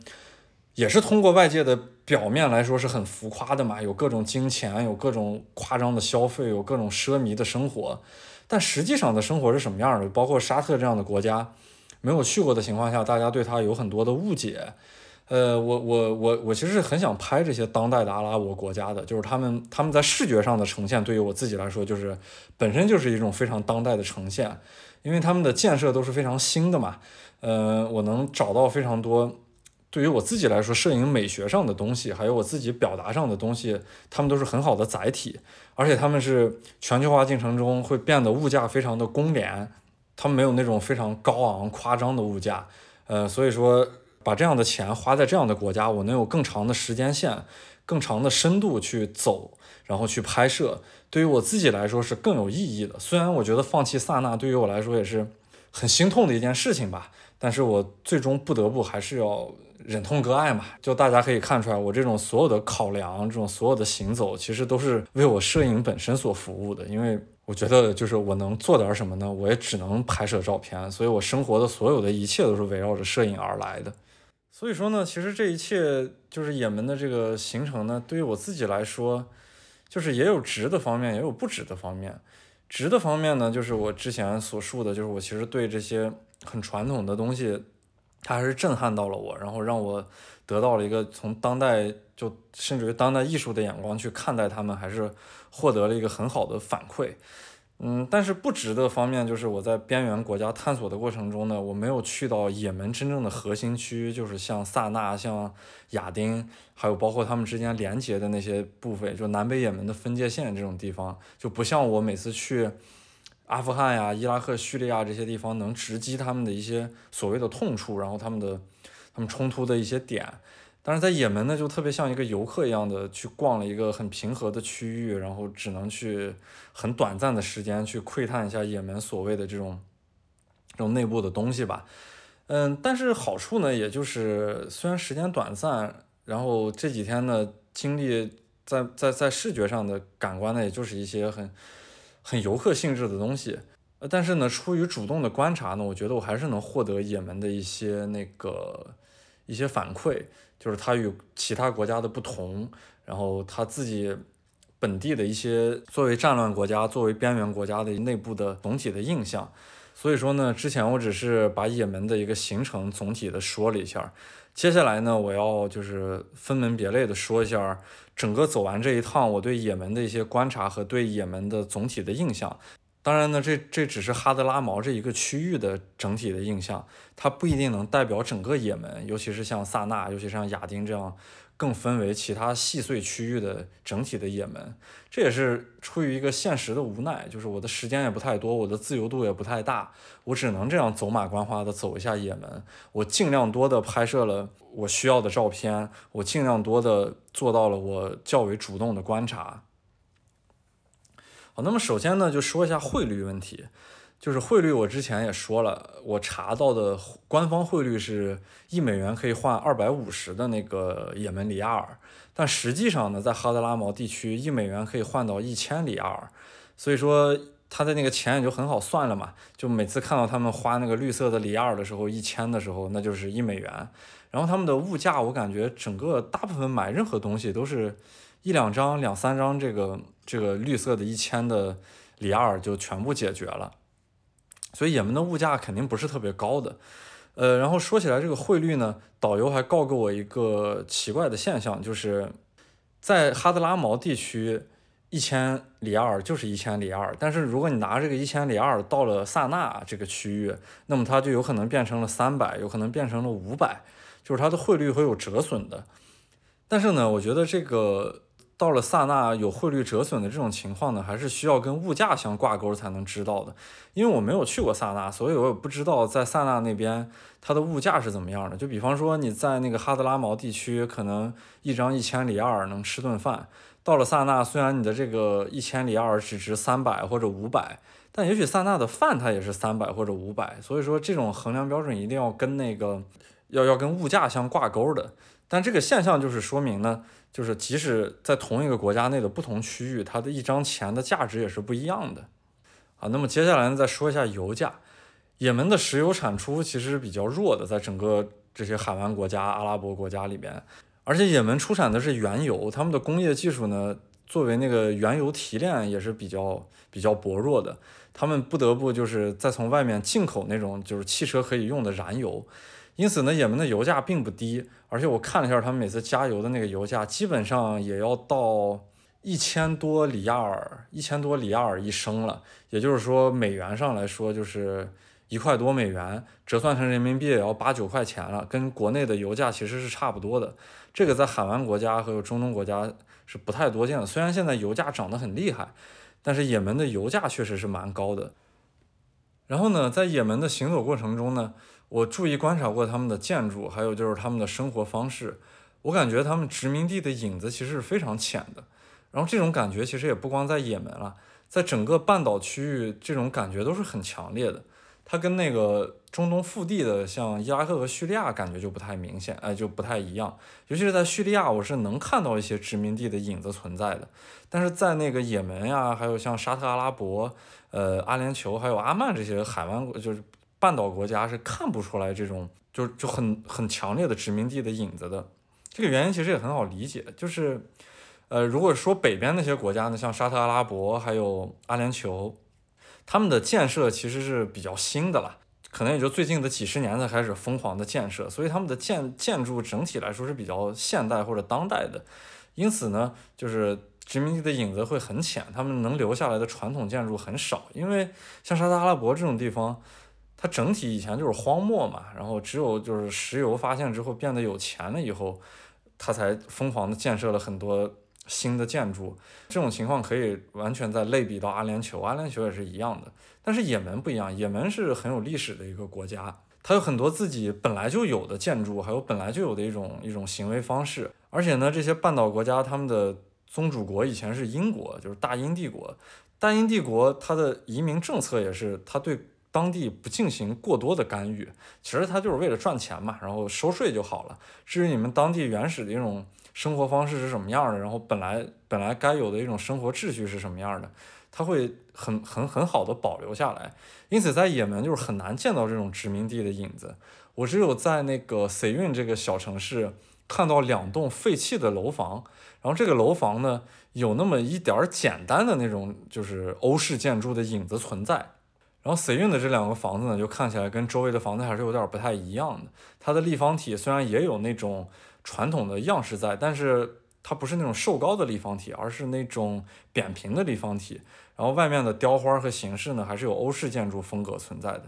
也是通过外界的表面来说是很浮夸的嘛，有各种金钱，有各种夸张的消费，有各种奢靡的生活，但实际上的生活是什么样的？包括沙特这样的国家，没有去过的情况下，大家对它有很多的误解。呃，我我我我其实是很想拍这些当代的阿拉伯国家的，就是他们他们在视觉上的呈现，对于我自己来说，就是本身就是一种非常当代的呈现，因为他们的建设都是非常新的嘛。呃，我能找到非常多对于我自己来说摄影美学上的东西，还有我自己表达上的东西，他们都是很好的载体，而且他们是全球化进程中会变得物价非常的公廉，他们没有那种非常高昂夸张的物价，呃，所以说。把这样的钱花在这样的国家，我能有更长的时间线、更长的深度去走，然后去拍摄，对于我自己来说是更有意义的。虽然我觉得放弃萨那对于我来说也是很心痛的一件事情吧，但是我最终不得不还是要忍痛割爱嘛。就大家可以看出来，我这种所有的考量，这种所有的行走，其实都是为我摄影本身所服务的，因为。我觉得就是我能做点什么呢？我也只能拍摄照片，所以我生活的所有的一切都是围绕着摄影而来的。所以说呢，其实这一切就是也门的这个行程呢，对于我自己来说，就是也有值的方面，也有不值的方面。值的方面呢，就是我之前所述的，就是我其实对这些很传统的东西，它还是震撼到了我，然后让我得到了一个从当代就甚至于当代艺术的眼光去看待他们，还是获得了一个很好的反馈。嗯，但是不值的方面就是我在边缘国家探索的过程中呢，我没有去到也门真正的核心区，就是像萨那、像亚丁，还有包括他们之间连接的那些部分，就南北也门的分界线这种地方，就不像我每次去阿富汗呀、伊拉克、叙利亚这些地方能直击他们的一些所谓的痛处，然后他们的他们冲突的一些点。但是在也门呢，就特别像一个游客一样的去逛了一个很平和的区域，然后只能去很短暂的时间去窥探一下也门所谓的这种这种内部的东西吧。嗯，但是好处呢，也就是虽然时间短暂，然后这几天呢经历在在在视觉上的感官呢，也就是一些很很游客性质的东西。呃但是呢，出于主动的观察呢，我觉得我还是能获得也门的一些那个一些反馈。就是它与其他国家的不同，然后它自己本地的一些作为战乱国家、作为边缘国家的内部的总体的印象，所以说呢，之前我只是把也门的一个行程总体的说了一下，接下来呢，我要就是分门别类的说一下整个走完这一趟我对也门的一些观察和对也门的总体的印象。当然呢，这这只是哈德拉毛这一个区域的整体的印象，它不一定能代表整个也门，尤其是像萨那，尤其像亚丁这样更分为其他细碎区域的整体的也门。这也是出于一个现实的无奈，就是我的时间也不太多，我的自由度也不太大，我只能这样走马观花的走一下也门。我尽量多的拍摄了我需要的照片，我尽量多的做到了我较为主动的观察。好，那么首先呢，就说一下汇率问题，就是汇率，我之前也说了，我查到的官方汇率是一美元可以换二百五十的那个也门里亚尔，但实际上呢，在哈德拉毛地区，一美元可以换到一千里亚尔，所以说他的那个钱也就很好算了嘛，就每次看到他们花那个绿色的里亚尔的时候，一千的时候，那就是一美元，然后他们的物价，我感觉整个大部分买任何东西都是。一两张、两三张，这个这个绿色的一千的里亚尔就全部解决了，所以也门的物价肯定不是特别高的。呃，然后说起来这个汇率呢，导游还告诉我一个奇怪的现象，就是在哈德拉毛地区，一千里亚尔就是一千里亚尔，但是如果你拿这个一千里亚尔到了萨那这个区域，那么它就有可能变成了三百，有可能变成了五百，就是它的汇率会有折损的。但是呢，我觉得这个。到了萨那有汇率折损的这种情况呢，还是需要跟物价相挂钩才能知道的。因为我没有去过萨那，所以我也不知道在萨那那边它的物价是怎么样的。就比方说你在那个哈德拉毛地区，可能一张一千里亚尔能吃顿饭。到了萨那，虽然你的这个一千里亚尔只值三百或者五百，但也许萨那的饭它也是三百或者五百。所以说这种衡量标准一定要跟那个要要跟物价相挂钩的。但这个现象就是说明呢。就是即使在同一个国家内的不同区域，它的一张钱的价值也是不一样的啊。那么接下来呢，再说一下油价。也门的石油产出其实是比较弱的，在整个这些海湾国家、阿拉伯国家里边，而且也门出产的是原油，他们的工业技术呢，作为那个原油提炼也是比较比较薄弱的，他们不得不就是再从外面进口那种就是汽车可以用的燃油。因此呢，也门的油价并不低，而且我看了一下他们每次加油的那个油价，基本上也要到一千多里亚尔，一千多里亚尔一升了。也就是说，美元上来说就是一块多美元，折算成人民币也要八九块钱了，跟国内的油价其实是差不多的。这个在海湾国家和中东国家是不太多见的。虽然现在油价涨得很厉害，但是也门的油价确实是蛮高的。然后呢，在也门的行走过程中呢。我注意观察过他们的建筑，还有就是他们的生活方式，我感觉他们殖民地的影子其实是非常浅的。然后这种感觉其实也不光在也门了，在整个半岛区域，这种感觉都是很强烈的。它跟那个中东腹地的像伊拉克和叙利亚感觉就不太明显，哎，就不太一样。尤其是在叙利亚，我是能看到一些殖民地的影子存在的。但是在那个也门呀，还有像沙特阿拉伯、呃阿联酋还有阿曼这些海湾，就是。半岛国家是看不出来这种就就很很强烈的殖民地的影子的，这个原因其实也很好理解，就是，呃，如果说北边那些国家呢，像沙特阿拉伯还有阿联酋，他们的建设其实是比较新的了，可能也就最近的几十年才开始疯狂的建设，所以他们的建建筑整体来说是比较现代或者当代的，因此呢，就是殖民地的影子会很浅，他们能留下来的传统建筑很少，因为像沙特阿拉伯这种地方。它整体以前就是荒漠嘛，然后只有就是石油发现之后变得有钱了以后，它才疯狂的建设了很多新的建筑。这种情况可以完全在类比到阿联酋，阿联酋也是一样的。但是也门不一样，也门是很有历史的一个国家，它有很多自己本来就有的建筑，还有本来就有的一种一种行为方式。而且呢，这些半岛国家他们的宗主国以前是英国，就是大英帝国。大英帝国它的移民政策也是，它对。当地不进行过多的干预，其实他就是为了赚钱嘛，然后收税就好了。至于你们当地原始的一种生活方式是什么样的，然后本来本来该有的一种生活秩序是什么样的，他会很很很好的保留下来。因此，在也门就是很难见到这种殖民地的影子。我只有在那个 C 运这个小城市看到两栋废弃的楼房，然后这个楼房呢有那么一点儿简单的那种就是欧式建筑的影子存在。然后 C 运的这两个房子呢，就看起来跟周围的房子还是有点不太一样的。它的立方体虽然也有那种传统的样式在，但是它不是那种瘦高的立方体，而是那种扁平的立方体。然后外面的雕花和形式呢，还是有欧式建筑风格存在的。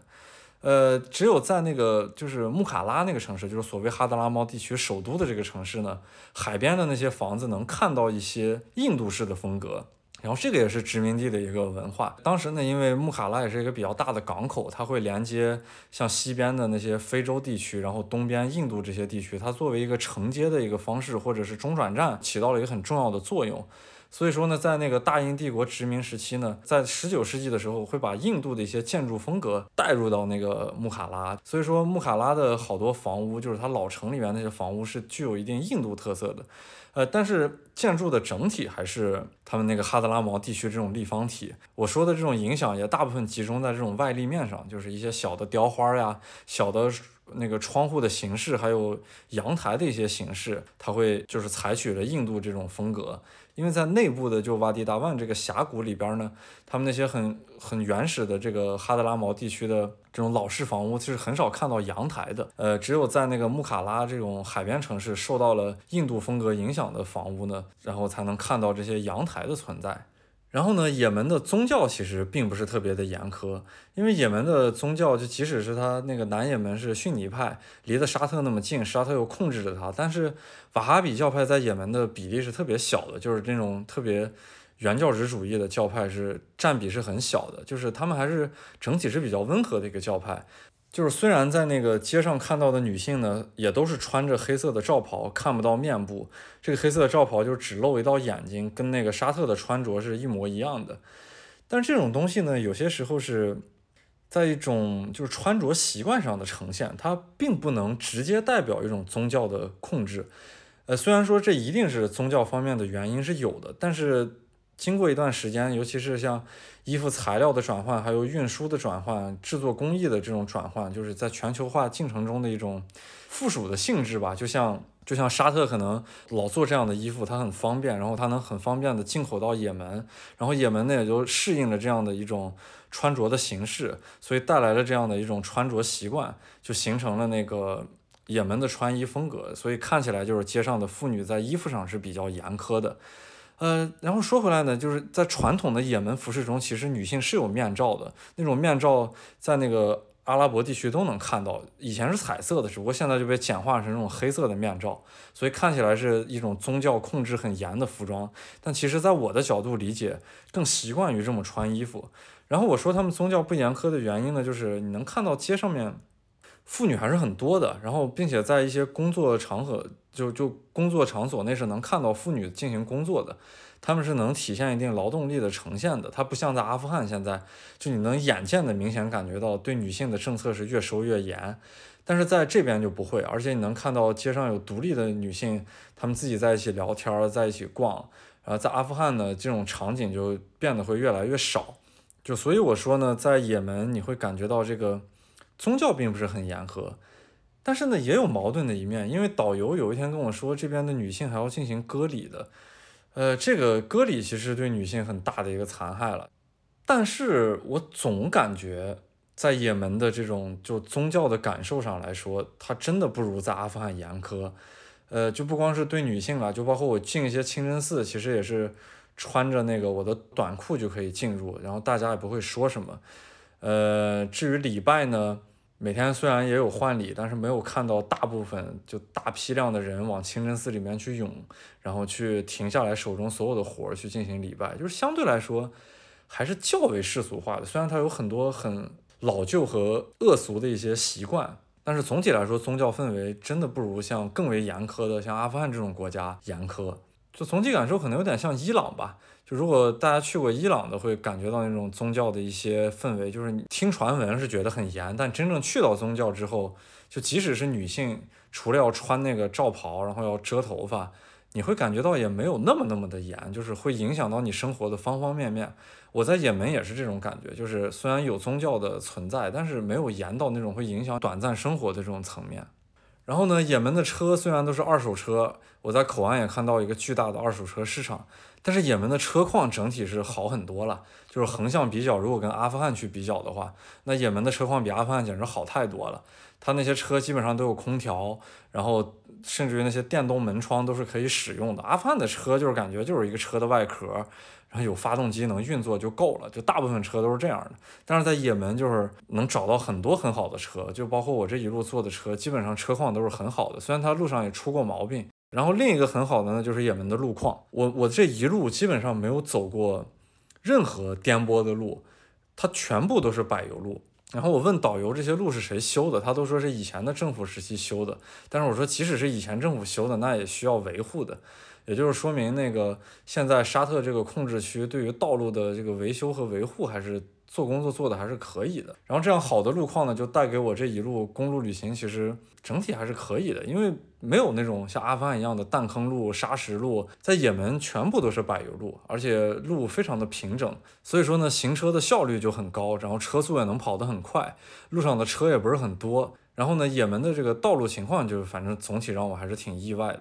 呃，只有在那个就是穆卡拉那个城市，就是所谓哈德拉猫地区首都的这个城市呢，海边的那些房子能看到一些印度式的风格。然后这个也是殖民地的一个文化。当时呢，因为穆卡拉也是一个比较大的港口，它会连接像西边的那些非洲地区，然后东边印度这些地区，它作为一个承接的一个方式或者是中转站，起到了一个很重要的作用。所以说呢，在那个大英帝国殖民时期呢，在十九世纪的时候，会把印度的一些建筑风格带入到那个穆卡拉。所以说，穆卡拉的好多房屋，就是它老城里面那些房屋，是具有一定印度特色的。呃，但是建筑的整体还是他们那个哈德拉毛地区这种立方体。我说的这种影响也大部分集中在这种外立面上，就是一些小的雕花呀、小的那个窗户的形式，还有阳台的一些形式，它会就是采取了印度这种风格。因为在内部的就瓦迪达万这个峡谷里边呢，他们那些很很原始的这个哈德拉毛地区的这种老式房屋，其实很少看到阳台的。呃，只有在那个穆卡拉这种海边城市受到了印度风格影响的房屋呢，然后才能看到这些阳台的存在。然后呢，也门的宗教其实并不是特别的严苛，因为也门的宗教就即使是它那个南也门是逊尼派，离得沙特那么近，沙特又控制着它，但是瓦哈比教派在也门的比例是特别小的，就是这种特别原教旨主义的教派是占比是很小的，就是他们还是整体是比较温和的一个教派。就是虽然在那个街上看到的女性呢，也都是穿着黑色的罩袍，看不到面部。这个黑色的罩袍就只露一道眼睛，跟那个沙特的穿着是一模一样的。但这种东西呢，有些时候是在一种就是穿着习惯上的呈现，它并不能直接代表一种宗教的控制。呃，虽然说这一定是宗教方面的原因是有的，但是。经过一段时间，尤其是像衣服材料的转换，还有运输的转换、制作工艺的这种转换，就是在全球化进程中的一种附属的性质吧。就像就像沙特可能老做这样的衣服，它很方便，然后它能很方便的进口到也门，然后也门呢也就适应了这样的一种穿着的形式，所以带来了这样的一种穿着习惯，就形成了那个也门的穿衣风格。所以看起来就是街上的妇女在衣服上是比较严苛的。呃，然后说回来呢，就是在传统的也门服饰中，其实女性是有面罩的。那种面罩在那个阿拉伯地区都能看到，以前是彩色的，只不过现在就被简化成这种黑色的面罩，所以看起来是一种宗教控制很严的服装。但其实，在我的角度理解，更习惯于这么穿衣服。然后我说他们宗教不严苛的原因呢，就是你能看到街上面。妇女还是很多的，然后并且在一些工作场合，就就工作场所内是能看到妇女进行工作的，他们是能体现一定劳动力的呈现的。它不像在阿富汗现在，就你能眼见的明显感觉到对女性的政策是越收越严，但是在这边就不会，而且你能看到街上有独立的女性，她们自己在一起聊天，在一起逛。然后在阿富汗呢，这种场景就变得会越来越少。就所以我说呢，在也门你会感觉到这个。宗教并不是很严苛，但是呢也有矛盾的一面，因为导游有一天跟我说，这边的女性还要进行割礼的，呃，这个割礼其实对女性很大的一个残害了。但是我总感觉在也门的这种就宗教的感受上来说，它真的不如在阿富汗严苛。呃，就不光是对女性了，就包括我进一些清真寺，其实也是穿着那个我的短裤就可以进入，然后大家也不会说什么。呃，至于礼拜呢？每天虽然也有换礼，但是没有看到大部分就大批量的人往清真寺里面去涌，然后去停下来手中所有的活儿去进行礼拜，就是相对来说还是较为世俗化的。虽然它有很多很老旧和恶俗的一些习惯，但是总体来说宗教氛围真的不如像更为严苛的像阿富汗这种国家严苛。就总体感受可能有点像伊朗吧。如果大家去过伊朗的，会感觉到那种宗教的一些氛围。就是你听传闻是觉得很严，但真正去到宗教之后，就即使是女性，除了要穿那个罩袍，然后要遮头发，你会感觉到也没有那么那么的严，就是会影响到你生活的方方面面。我在也门也是这种感觉，就是虽然有宗教的存在，但是没有严到那种会影响短暂生活的这种层面。然后呢，也门的车虽然都是二手车，我在口岸也看到一个巨大的二手车市场，但是也门的车况整体是好很多了。就是横向比较，如果跟阿富汗去比较的话，那也门的车况比阿富汗简直好太多了。它那些车基本上都有空调，然后甚至于那些电动门窗都是可以使用的。阿富汗的车就是感觉就是一个车的外壳，然后有发动机能运作就够了，就大部分车都是这样的。但是在也门就是能找到很多很好的车，就包括我这一路坐的车，基本上车况都是很好的。虽然它路上也出过毛病。然后另一个很好的呢，就是也门的路况，我我这一路基本上没有走过。任何颠簸的路，它全部都是柏油路。然后我问导游这些路是谁修的，他都说是以前的政府时期修的。但是我说即使是以前政府修的，那也需要维护的。也就是说明那个现在沙特这个控制区对于道路的这个维修和维护还是。做工作做的还是可以的，然后这样好的路况呢，就带给我这一路公路旅行，其实整体还是可以的，因为没有那种像阿富汗一样的弹坑路、沙石路，在也门全部都是柏油路，而且路非常的平整，所以说呢，行车的效率就很高，然后车速也能跑得很快，路上的车也不是很多，然后呢，也门的这个道路情况就反正总体让我还是挺意外的。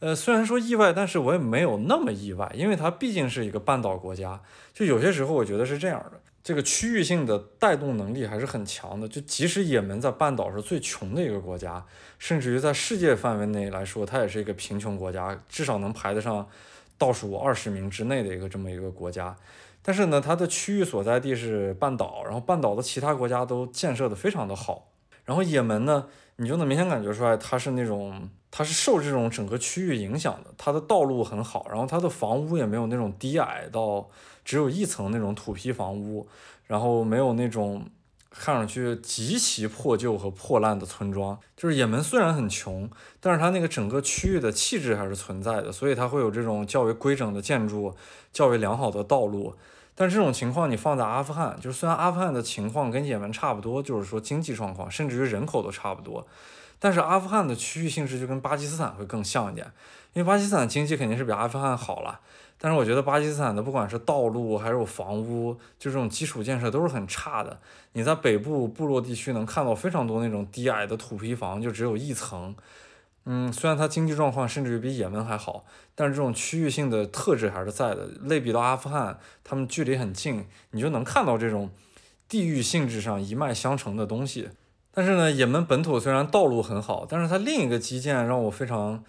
呃，虽然说意外，但是我也没有那么意外，因为它毕竟是一个半岛国家。就有些时候，我觉得是这样的，这个区域性的带动能力还是很强的。就即使也门在半岛是最穷的一个国家，甚至于在世界范围内来说，它也是一个贫穷国家，至少能排得上倒数二十名之内的一个这么一个国家。但是呢，它的区域所在地是半岛，然后半岛的其他国家都建设的非常的好。然后也门呢，你就能明显感觉出来，它是那种。它是受这种整个区域影响的，它的道路很好，然后它的房屋也没有那种低矮到只有一层那种土坯房屋，然后没有那种看上去极其破旧和破烂的村庄。就是也门虽然很穷，但是它那个整个区域的气质还是存在的，所以它会有这种较为规整的建筑，较为良好的道路。但这种情况你放在阿富汗，就是虽然阿富汗的情况跟也门差不多，就是说经济状况甚至于人口都差不多。但是阿富汗的区域性质就跟巴基斯坦会更像一点，因为巴基斯坦经济肯定是比阿富汗好了。但是我觉得巴基斯坦的不管是道路还是房屋，就这种基础建设都是很差的。你在北部部落地区能看到非常多那种低矮的土坯房，就只有一层。嗯，虽然它经济状况甚至于比也门还好，但是这种区域性的特质还是在的。类比到阿富汗，他们距离很近，你就能看到这种地域性质上一脉相承的东西。但是呢，也门本土虽然道路很好，但是它另一个基建让我非常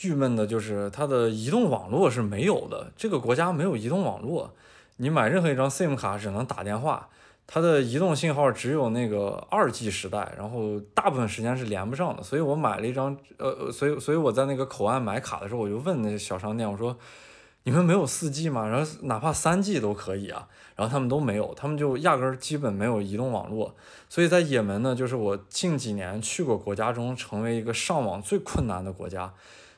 郁闷的就是它的移动网络是没有的。这个国家没有移动网络，你买任何一张 SIM 卡只能打电话，它的移动信号只有那个二 G 时代，然后大部分时间是连不上的。所以我买了一张，呃，所以所以我在那个口岸买卡的时候，我就问那小商店，我说。你们没有四 G 吗？然后哪怕三 G 都可以啊。然后他们都没有，他们就压根儿基本没有移动网络。所以在也门呢，就是我近几年去过国家中成为一个上网最困难的国家。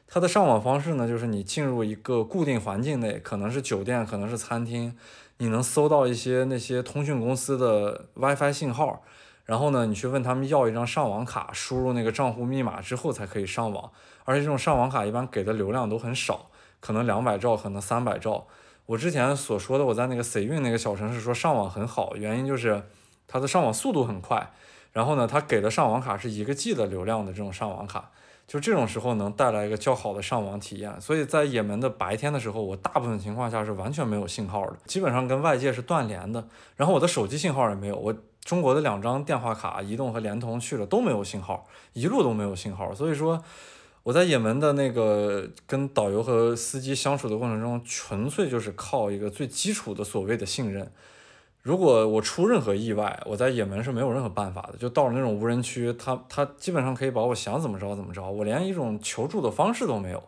它的上网方式呢，就是你进入一个固定环境内，可能是酒店，可能是餐厅，你能搜到一些那些通讯公司的 WiFi 信号，然后呢，你去问他们要一张上网卡，输入那个账户密码之后才可以上网。而且这种上网卡一般给的流量都很少。可能两百兆，可能三百兆。我之前所说的，我在那个 C 运那个小城市说上网很好，原因就是它的上网速度很快。然后呢，它给的上网卡是一个 G 的流量的这种上网卡，就这种时候能带来一个较好的上网体验。所以在也门的白天的时候，我大部分情况下是完全没有信号的，基本上跟外界是断联的。然后我的手机信号也没有，我中国的两张电话卡，移动和联通去了都没有信号，一路都没有信号。所以说。我在也门的那个跟导游和司机相处的过程中，纯粹就是靠一个最基础的所谓的信任。如果我出任何意外，我在也门是没有任何办法的。就到了那种无人区，他他基本上可以把我想怎么着怎么着，我连一种求助的方式都没有。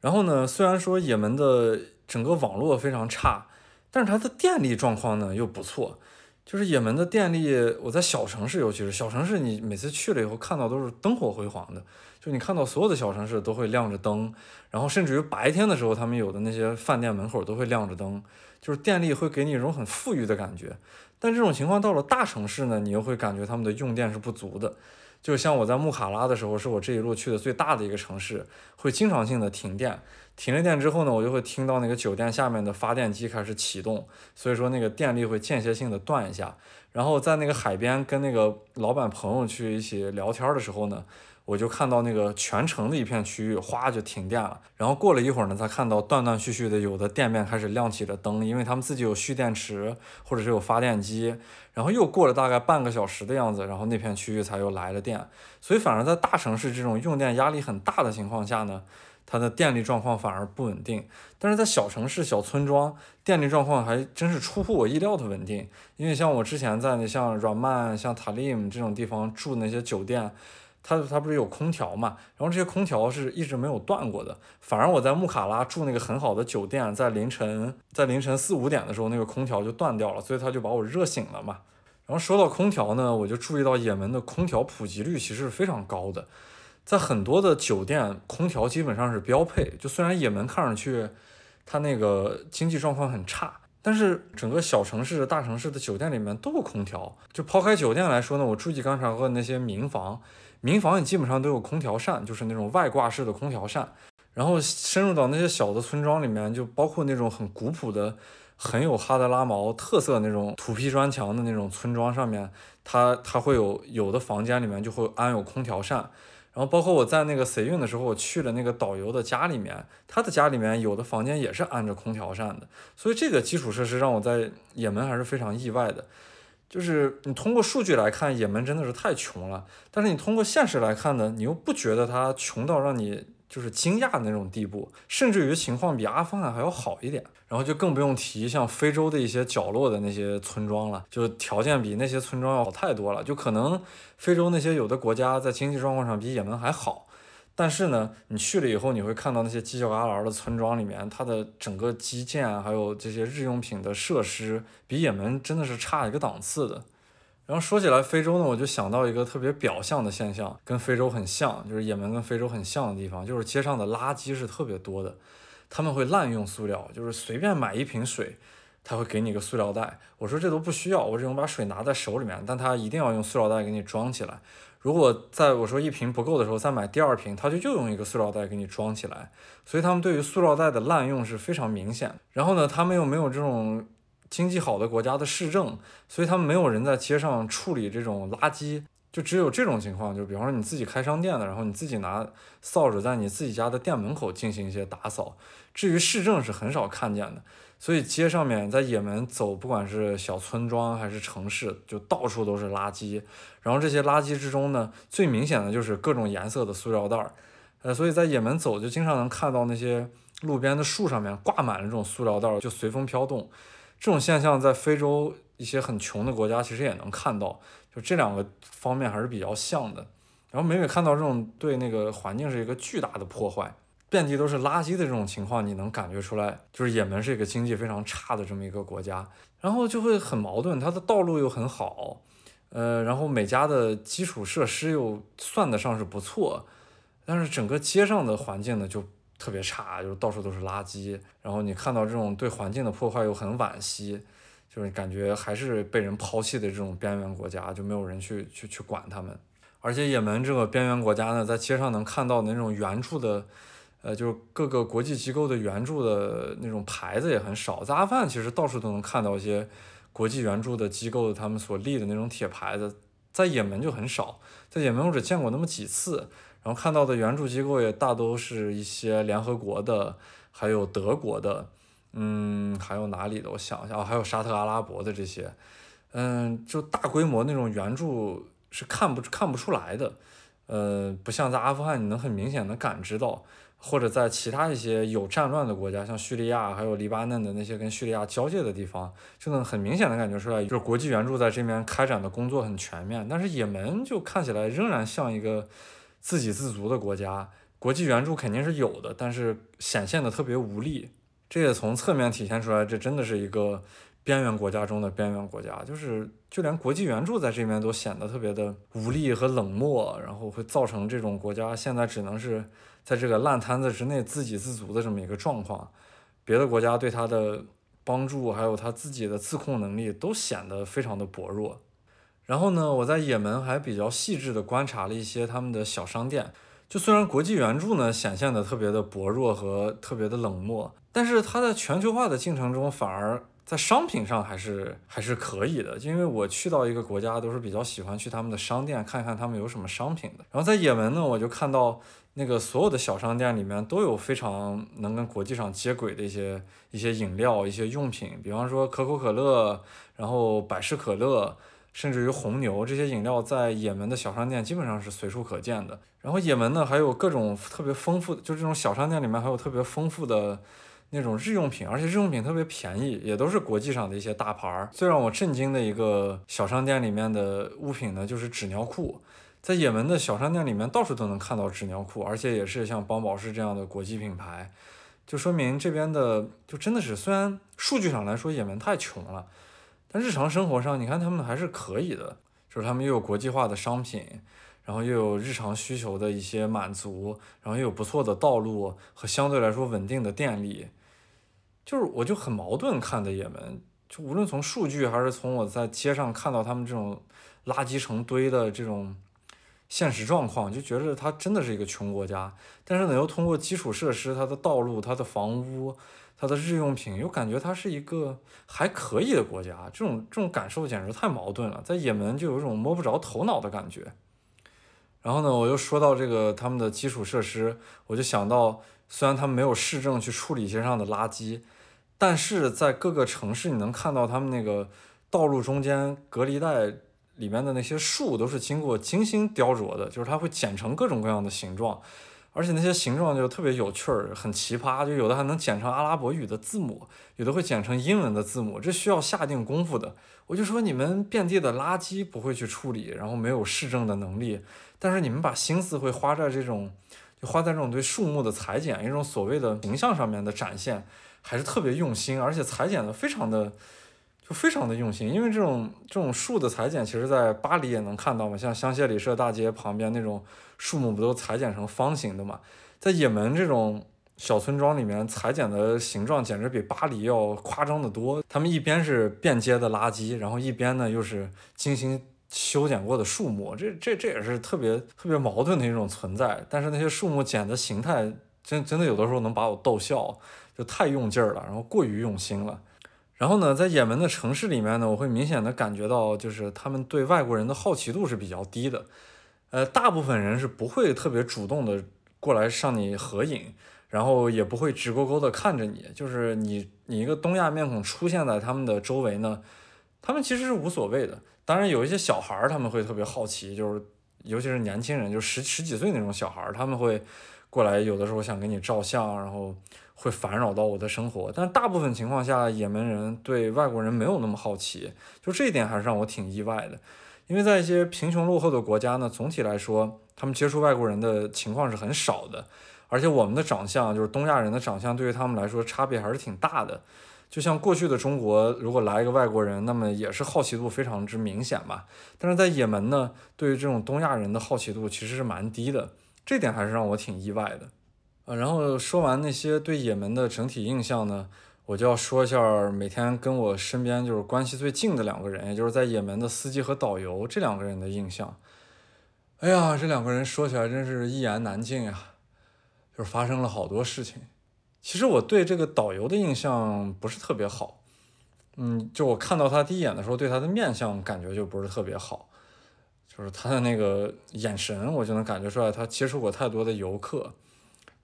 然后呢，虽然说也门的整个网络非常差，但是它的电力状况呢又不错。就是也门的电力，我在小城市，尤其是小城市，你每次去了以后看到都是灯火辉煌的。就你看到所有的小城市都会亮着灯，然后甚至于白天的时候，他们有的那些饭店门口都会亮着灯，就是电力会给你一种很富裕的感觉。但这种情况到了大城市呢，你又会感觉他们的用电是不足的。就像我在穆卡拉的时候，是我这一路去的最大的一个城市，会经常性的停电。停了电之后呢，我就会听到那个酒店下面的发电机开始启动，所以说那个电力会间歇性的断一下。然后在那个海边跟那个老板朋友去一起聊天的时候呢。我就看到那个全城的一片区域哗就停电了，然后过了一会儿呢，才看到断断续续的有的店面开始亮起了灯，因为他们自己有蓄电池或者是有发电机，然后又过了大概半个小时的样子，然后那片区域才又来了电，所以反而在大城市这种用电压力很大的情况下呢。它的电力状况反而不稳定，但是在小城市、小村庄，电力状况还真是出乎我意料的稳定。因为像我之前在那像软曼、像塔利姆这种地方住那些酒店，它它不是有空调嘛，然后这些空调是一直没有断过的。反而我在穆卡拉住那个很好的酒店，在凌晨在凌晨四五点的时候，那个空调就断掉了，所以它就把我热醒了嘛。然后说到空调呢，我就注意到也门的空调普及率其实是非常高的。在很多的酒店，空调基本上是标配。就虽然也门看上去，它那个经济状况很差，但是整个小城市、大城市的酒店里面都有空调。就抛开酒店来说呢，我注意观察过那些民房，民房也基本上都有空调扇，就是那种外挂式的空调扇。然后深入到那些小的村庄里面，就包括那种很古朴的、很有哈德拉毛特色那种土坯砖墙的那种村庄上面，它它会有有的房间里面就会安有空调扇。然后包括我在那个随运的时候，我去了那个导游的家里面，他的家里面有的房间也是安着空调扇的，所以这个基础设施让我在也门还是非常意外的。就是你通过数据来看，也门真的是太穷了，但是你通过现实来看呢，你又不觉得它穷到让你。就是惊讶的那种地步，甚至于情况比阿富汗还要好一点，然后就更不用提像非洲的一些角落的那些村庄了，就条件比那些村庄要好太多了。就可能非洲那些有的国家在经济状况上比也门还好，但是呢，你去了以后，你会看到那些犄角旮旯的村庄里面，它的整个基建还有这些日用品的设施，比也门真的是差一个档次的。然后说起来非洲呢，我就想到一个特别表象的现象，跟非洲很像，就是也门跟非洲很像的地方，就是街上的垃圾是特别多的。他们会滥用塑料，就是随便买一瓶水，他会给你个塑料袋。我说这都不需要，我只用把水拿在手里面，但他一定要用塑料袋给你装起来。如果在我说一瓶不够的时候再买第二瓶，他就又用一个塑料袋给你装起来。所以他们对于塑料袋的滥用是非常明显。然后呢，他们又没有这种。经济好的国家的市政，所以他们没有人在街上处理这种垃圾，就只有这种情况，就比方说你自己开商店的，然后你自己拿扫帚在你自己家的店门口进行一些打扫。至于市政是很少看见的，所以街上面在也门走，不管是小村庄还是城市，就到处都是垃圾。然后这些垃圾之中呢，最明显的就是各种颜色的塑料袋儿，呃，所以在也门走就经常能看到那些路边的树上面挂满了这种塑料袋儿，就随风飘动。这种现象在非洲一些很穷的国家其实也能看到，就这两个方面还是比较像的。然后每每看到这种对那个环境是一个巨大的破坏，遍地都是垃圾的这种情况，你能感觉出来，就是也门是一个经济非常差的这么一个国家。然后就会很矛盾，它的道路又很好，呃，然后每家的基础设施又算得上是不错，但是整个街上的环境呢就。特别差，就是到处都是垃圾，然后你看到这种对环境的破坏又很惋惜，就是感觉还是被人抛弃的这种边缘国家，就没有人去去去管他们。而且也门这个边缘国家呢，在街上能看到那种援助的，呃，就是各个国际机构的援助的那种牌子也很少。在阿富汗其实到处都能看到一些国际援助的机构他们所立的那种铁牌子，在也门就很少，在也门我只见过那么几次。然后看到的援助机构也大都是一些联合国的，还有德国的，嗯，还有哪里的？我想一下啊，还有沙特阿拉伯的这些，嗯，就大规模那种援助是看不看不出来的，呃，不像在阿富汗，你能很明显的感知到，或者在其他一些有战乱的国家，像叙利亚还有黎巴嫩的那些跟叙利亚交界的地方，就能很明显的感觉出来，就是国际援助在这边开展的工作很全面，但是也门就看起来仍然像一个。自给自足的国家，国际援助肯定是有的，但是显现的特别无力。这也从侧面体现出来，这真的是一个边缘国家中的边缘国家。就是就连国际援助在这边都显得特别的无力和冷漠，然后会造成这种国家现在只能是在这个烂摊子之内自给自足的这么一个状况。别的国家对他的帮助，还有他自己的自控能力，都显得非常的薄弱。然后呢，我在也门还比较细致地观察了一些他们的小商店。就虽然国际援助呢显现的特别的薄弱和特别的冷漠，但是它在全球化的进程中，反而在商品上还是还是可以的，因为我去到一个国家都是比较喜欢去他们的商店看看他们有什么商品的。然后在也门呢，我就看到那个所有的小商店里面都有非常能跟国际上接轨的一些一些饮料、一些用品，比方说可口可乐，然后百事可乐，甚至于红牛这些饮料，在也门的小商店基本上是随处可见的。然后也门呢还有各种特别丰富的，就这种小商店里面还有特别丰富的。那种日用品，而且日用品特别便宜，也都是国际上的一些大牌儿。最让我震惊的一个小商店里面的物品呢，就是纸尿裤。在也门的小商店里面，到处都能看到纸尿裤，而且也是像邦宝适这样的国际品牌，就说明这边的就真的是，虽然数据上来说也门太穷了，但日常生活上你看他们还是可以的，就是他们又有国际化的商品。然后又有日常需求的一些满足，然后又有不错的道路和相对来说稳定的电力。就是我就很矛盾看的也门，就无论从数据还是从我在街上看到他们这种垃圾成堆的这种现实状况，就觉得它真的是一个穷国家。但是呢，又通过基础设施、它的道路、它的房屋、它的日用品，又感觉它是一个还可以的国家。这种这种感受简直太矛盾了，在也门就有一种摸不着头脑的感觉。然后呢，我又说到这个他们的基础设施，我就想到，虽然他们没有市政去处理街上的垃圾。但是在各个城市，你能看到他们那个道路中间隔离带里面的那些树都是经过精心雕琢的，就是它会剪成各种各样的形状，而且那些形状就特别有趣儿，很奇葩，就有的还能剪成阿拉伯语的字母，有的会剪成英文的字母，这需要下定功夫的。我就说你们遍地的垃圾不会去处理，然后没有市政的能力，但是你们把心思会花在这种，就花在这种对树木的裁剪，一种所谓的形象上面的展现。还是特别用心，而且裁剪的非常的，就非常的用心。因为这种这种树的裁剪，其实在巴黎也能看到嘛，像香榭里舍大街旁边那种树木，不都裁剪成方形的嘛？在也门这种小村庄里面，裁剪的形状简直比巴黎要夸张的多。他们一边是便捷的垃圾，然后一边呢又是精心修剪过的树木，这这这也是特别特别矛盾的一种存在。但是那些树木剪的形态，真真的有的时候能把我逗笑。就太用劲儿了，然后过于用心了。然后呢，在也门的城市里面呢，我会明显的感觉到，就是他们对外国人的好奇度是比较低的。呃，大部分人是不会特别主动的过来上你合影，然后也不会直勾勾的看着你。就是你你一个东亚面孔出现在他们的周围呢，他们其实是无所谓的。当然有一些小孩儿他们会特别好奇，就是尤其是年轻人，就十十几岁那种小孩儿，他们会过来，有的时候想跟你照相，然后。会烦扰到我的生活，但大部分情况下，也门人对外国人没有那么好奇，就这一点还是让我挺意外的。因为在一些贫穷落后的国家呢，总体来说，他们接触外国人的情况是很少的，而且我们的长相，就是东亚人的长相，对于他们来说差别还是挺大的。就像过去的中国，如果来一个外国人，那么也是好奇度非常之明显吧。但是在也门呢，对于这种东亚人的好奇度其实是蛮低的，这点还是让我挺意外的。然后说完那些对也门的整体印象呢，我就要说一下每天跟我身边就是关系最近的两个人，也就是在也门的司机和导游这两个人的印象。哎呀，这两个人说起来真是一言难尽呀，就是发生了好多事情。其实我对这个导游的印象不是特别好，嗯，就我看到他第一眼的时候，对他的面相感觉就不是特别好，就是他的那个眼神，我就能感觉出来他接触过太多的游客。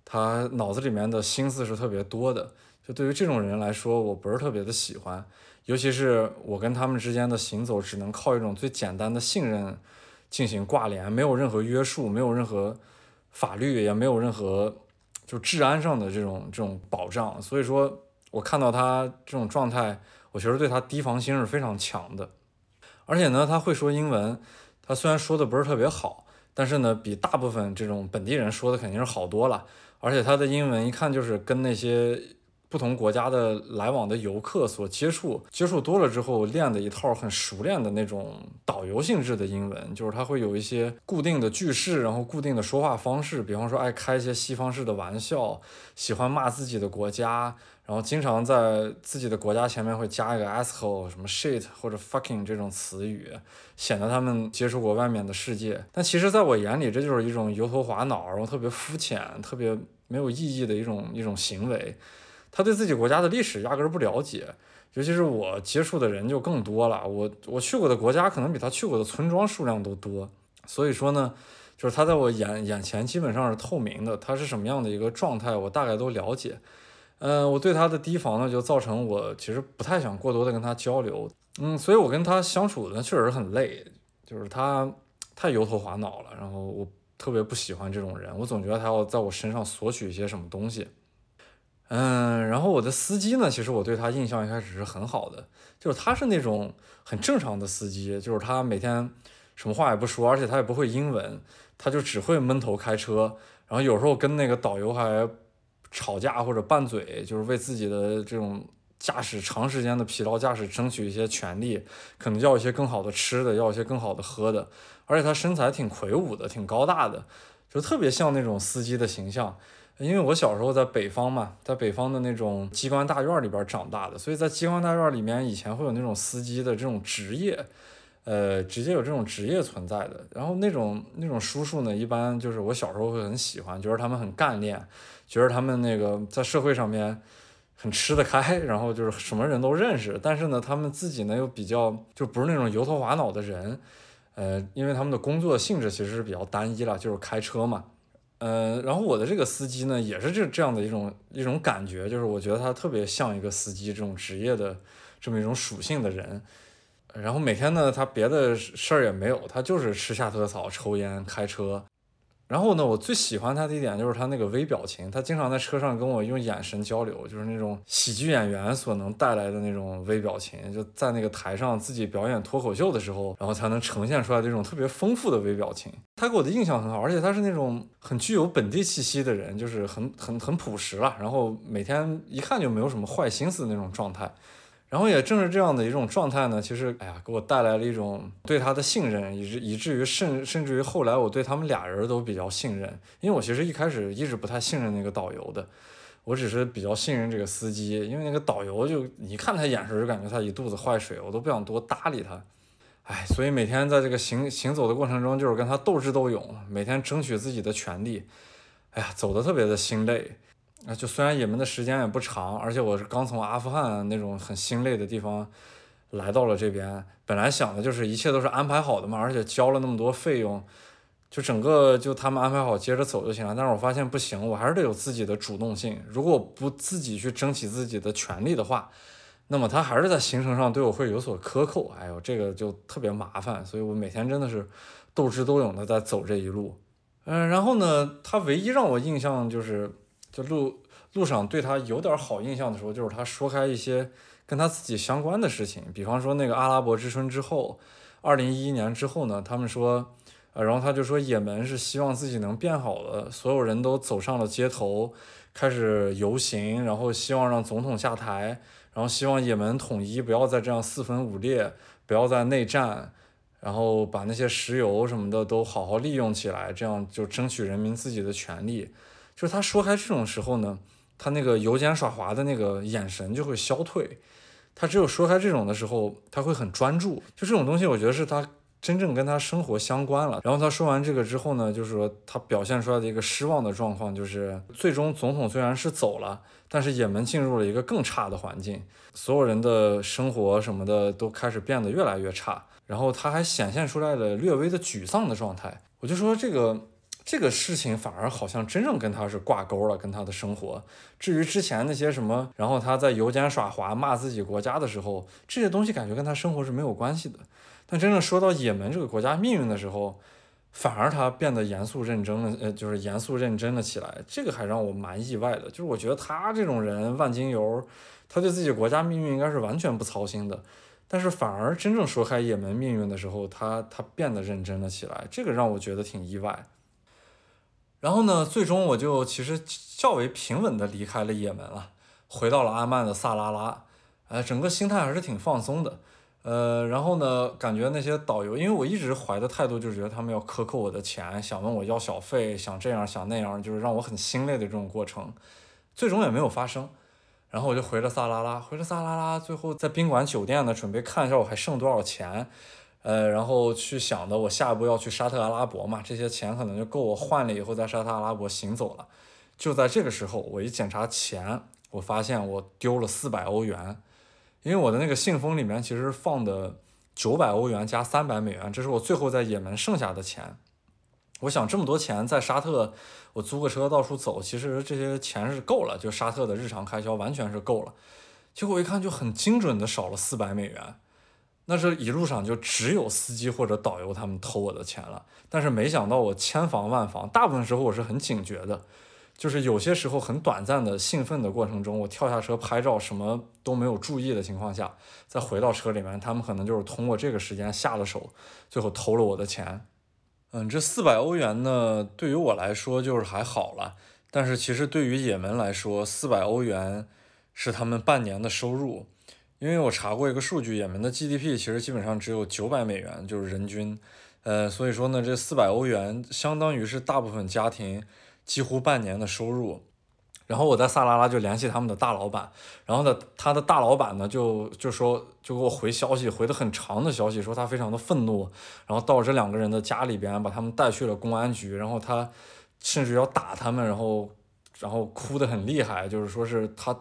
他脑子里面的心思是特别多的，就对于这种人来说，我不是特别的喜欢，尤其是我跟他们之间的行走只能靠一种最简单的信任进行挂连，没有任何约束，没有任何法律，也没有任何就治安上的这种这种保障，所以说我看到他这种状态，我觉得对他提防心是非常强的，而且呢，他会说英文，他虽然说的不是特别好，但是呢，比大部分这种本地人说的肯定是好多了。而且他的英文一看就是跟那些不同国家的来往的游客所接触，接触多了之后练的一套很熟练的那种导游性质的英文，就是他会有一些固定的句式，然后固定的说话方式，比方说爱开一些西方式的玩笑，喜欢骂自己的国家，然后经常在自己的国家前面会加一个 asshole 什么 shit 或者 fucking 这种词语，显得他们接触过外面的世界。但其实在我眼里，这就是一种油头滑脑，然后特别肤浅、特别没有意义的一种一种行为。他对自己国家的历史压根儿不了解。尤其是我接触的人就更多了，我我去过的国家可能比他去过的村庄数量都多。所以说呢，就是他在我眼眼前基本上是透明的，他是什么样的一个状态，我大概都了解。嗯，我对他的提防呢，就造成我其实不太想过多的跟他交流。嗯，所以我跟他相处呢，确实很累，就是他太油头滑脑了，然后我特别不喜欢这种人，我总觉得他要在我身上索取一些什么东西。嗯，然后我的司机呢，其实我对他印象一开始是很好的，就是他是那种很正常的司机，就是他每天什么话也不说，而且他也不会英文，他就只会闷头开车，然后有时候跟那个导游还吵架或者拌嘴，就是为自己的这种驾驶长时间的疲劳驾驶争取一些权利，可能要一些更好的吃的，要一些更好的喝的，而且他身材挺魁梧的，挺高大的，就特别像那种司机的形象。因为我小时候在北方嘛，在北方的那种机关大院里边长大的，所以在机关大院里面以前会有那种司机的这种职业，呃，直接有这种职业存在的。然后那种那种叔叔呢，一般就是我小时候会很喜欢，觉得他们很干练，觉得他们那个在社会上面很吃得开，然后就是什么人都认识。但是呢，他们自己呢又比较就不是那种油头滑脑的人，呃，因为他们的工作性质其实是比较单一了，就是开车嘛。呃，然后我的这个司机呢，也是这这样的一种一种感觉，就是我觉得他特别像一个司机这种职业的这么一种属性的人。然后每天呢，他别的事儿也没有，他就是吃下特草、抽烟、开车。然后呢，我最喜欢他的一点就是他那个微表情，他经常在车上跟我用眼神交流，就是那种喜剧演员所能带来的那种微表情，就在那个台上自己表演脱口秀的时候，然后才能呈现出来这种特别丰富的微表情。他给我的印象很好，而且他是那种很具有本地气息的人，就是很很很朴实了，然后每天一看就没有什么坏心思的那种状态。然后也正是这样的一种状态呢，其实，哎呀，给我带来了一种对他的信任，以至以至于甚甚至于后来我对他们俩人都比较信任，因为我其实一开始一直不太信任那个导游的，我只是比较信任这个司机，因为那个导游就一看他眼神就感觉他一肚子坏水，我都不想多搭理他，哎，所以每天在这个行行走的过程中，就是跟他斗智斗勇，每天争取自己的权利，哎呀，走的特别的心累。啊，就虽然也门的时间也不长，而且我是刚从阿富汗那种很心累的地方来到了这边，本来想的就是一切都是安排好的嘛，而且交了那么多费用，就整个就他们安排好接着走就行了。但是我发现不行，我还是得有自己的主动性。如果不自己去争取自己的权利的话，那么他还是在行程上对我会有所克扣。哎呦，这个就特别麻烦，所以我每天真的是斗智斗勇的在走这一路。嗯，然后呢，他唯一让我印象就是。就路路上对他有点好印象的时候，就是他说开一些跟他自己相关的事情，比方说那个阿拉伯之春之后，二零一一年之后呢，他们说，呃，然后他就说也门是希望自己能变好的，所有人都走上了街头，开始游行，然后希望让总统下台，然后希望也门统一，不要再这样四分五裂，不要再内战，然后把那些石油什么的都好好利用起来，这样就争取人民自己的权利。就是他说开这种时候呢，他那个油尖耍滑的那个眼神就会消退。他只有说开这种的时候，他会很专注。就这种东西，我觉得是他真正跟他生活相关了。然后他说完这个之后呢，就是说他表现出来的一个失望的状况，就是最终总统虽然是走了，但是也门进入了一个更差的环境，所有人的生活什么的都开始变得越来越差。然后他还显现出来了略微的沮丧的状态。我就说这个。这个事情反而好像真正跟他是挂钩了，跟他的生活。至于之前那些什么，然后他在油尖耍滑骂自己国家的时候，这些东西感觉跟他生活是没有关系的。但真正说到也门这个国家命运的时候，反而他变得严肃认真了，呃，就是严肃认真了起来。这个还让我蛮意外的，就是我觉得他这种人万金油，他对自己国家命运应该是完全不操心的。但是反而真正说开也门命运的时候，他他变得认真了起来，这个让我觉得挺意外。然后呢，最终我就其实较为平稳的离开了也门了，回到了阿曼的萨拉拉，呃，整个心态还是挺放松的，呃，然后呢，感觉那些导游，因为我一直怀的态度就是觉得他们要克扣我的钱，想问我要小费，想这样想那样，就是让我很心累的这种过程，最终也没有发生。然后我就回了萨拉拉，回了萨拉拉，最后在宾馆酒店呢，准备看一下我还剩多少钱。呃，然后去想的，我下一步要去沙特阿拉伯嘛，这些钱可能就够我换了以后在沙特阿拉伯行走了。就在这个时候，我一检查钱，我发现我丢了四百欧元，因为我的那个信封里面其实放的九百欧元加三百美元，这是我最后在也门剩下的钱。我想这么多钱在沙特，我租个车到处走，其实这些钱是够了，就沙特的日常开销完全是够了。结果一看就很精准的少了四百美元，那这一路上就只有司机或者导游他们偷我的钱了。但是没想到我千防万防，大部分时候我是很警觉的，就是有些时候很短暂的兴奋的过程中，我跳下车拍照什么都没有注意的情况下，再回到车里面，他们可能就是通过这个时间下了手，最后偷了我的钱。嗯，这四百欧元呢，对于我来说就是还好了，但是其实对于也门来说，四百欧元是他们半年的收入。因为我查过一个数据，也门的 GDP 其实基本上只有九百美元，就是人均。呃，所以说呢，这四百欧元相当于是大部分家庭几乎半年的收入。然后我在萨拉拉就联系他们的大老板，然后呢，他的大老板呢就就说就给我回消息，回的很长的消息，说他非常的愤怒，然后到这两个人的家里边把他们带去了公安局，然后他甚至要打他们，然后然后哭得很厉害，就是说是他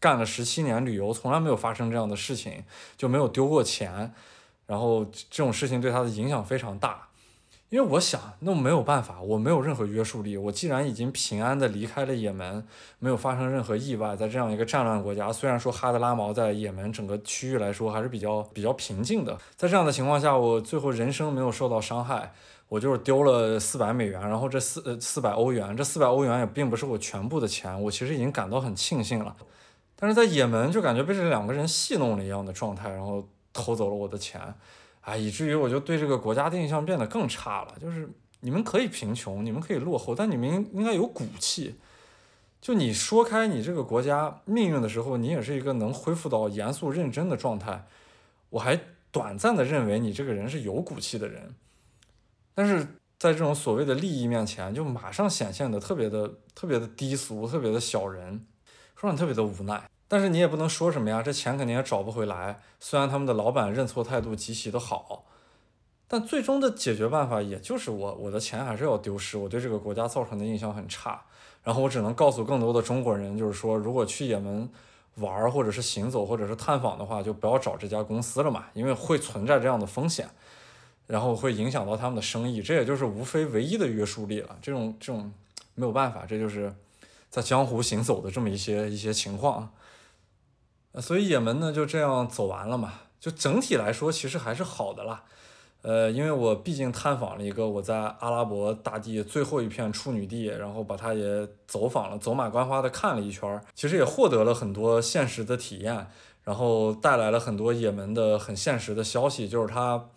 干了十七年旅游，从来没有发生这样的事情，就没有丢过钱，然后这种事情对他的影响非常大。因为我想，那没有办法，我没有任何约束力。我既然已经平安的离开了也门，没有发生任何意外，在这样一个战乱国家，虽然说哈德拉毛在也门整个区域来说还是比较比较平静的，在这样的情况下，我最后人生没有受到伤害，我就是丢了四百美元，然后这四呃四百欧元，这四百欧元也并不是我全部的钱，我其实已经感到很庆幸了。但是在也门就感觉被这两个人戏弄了一样的状态，然后偷走了我的钱。啊，以至于我就对这个国家的印象变得更差了。就是你们可以贫穷，你们可以落后，但你们应该有骨气。就你说开你这个国家命运的时候，你也是一个能恢复到严肃认真的状态。我还短暂的认为你这个人是有骨气的人，但是在这种所谓的利益面前，就马上显现的特别的特别的低俗，特别的小人，说你特别的无奈。但是你也不能说什么呀，这钱肯定也找不回来。虽然他们的老板认错态度极其的好，但最终的解决办法也就是我我的钱还是要丢失，我对这个国家造成的印象很差。然后我只能告诉更多的中国人，就是说，如果去也门玩或者是行走或者是探访的话，就不要找这家公司了嘛，因为会存在这样的风险，然后会影响到他们的生意。这也就是无非唯一的约束力了。这种这种没有办法，这就是在江湖行走的这么一些一些情况。所以也门呢就这样走完了嘛，就整体来说其实还是好的啦。呃，因为我毕竟探访了一个我在阿拉伯大地最后一片处女地，然后把它也走访了，走马观花的看了一圈，其实也获得了很多现实的体验，然后带来了很多也门的很现实的消息，就是它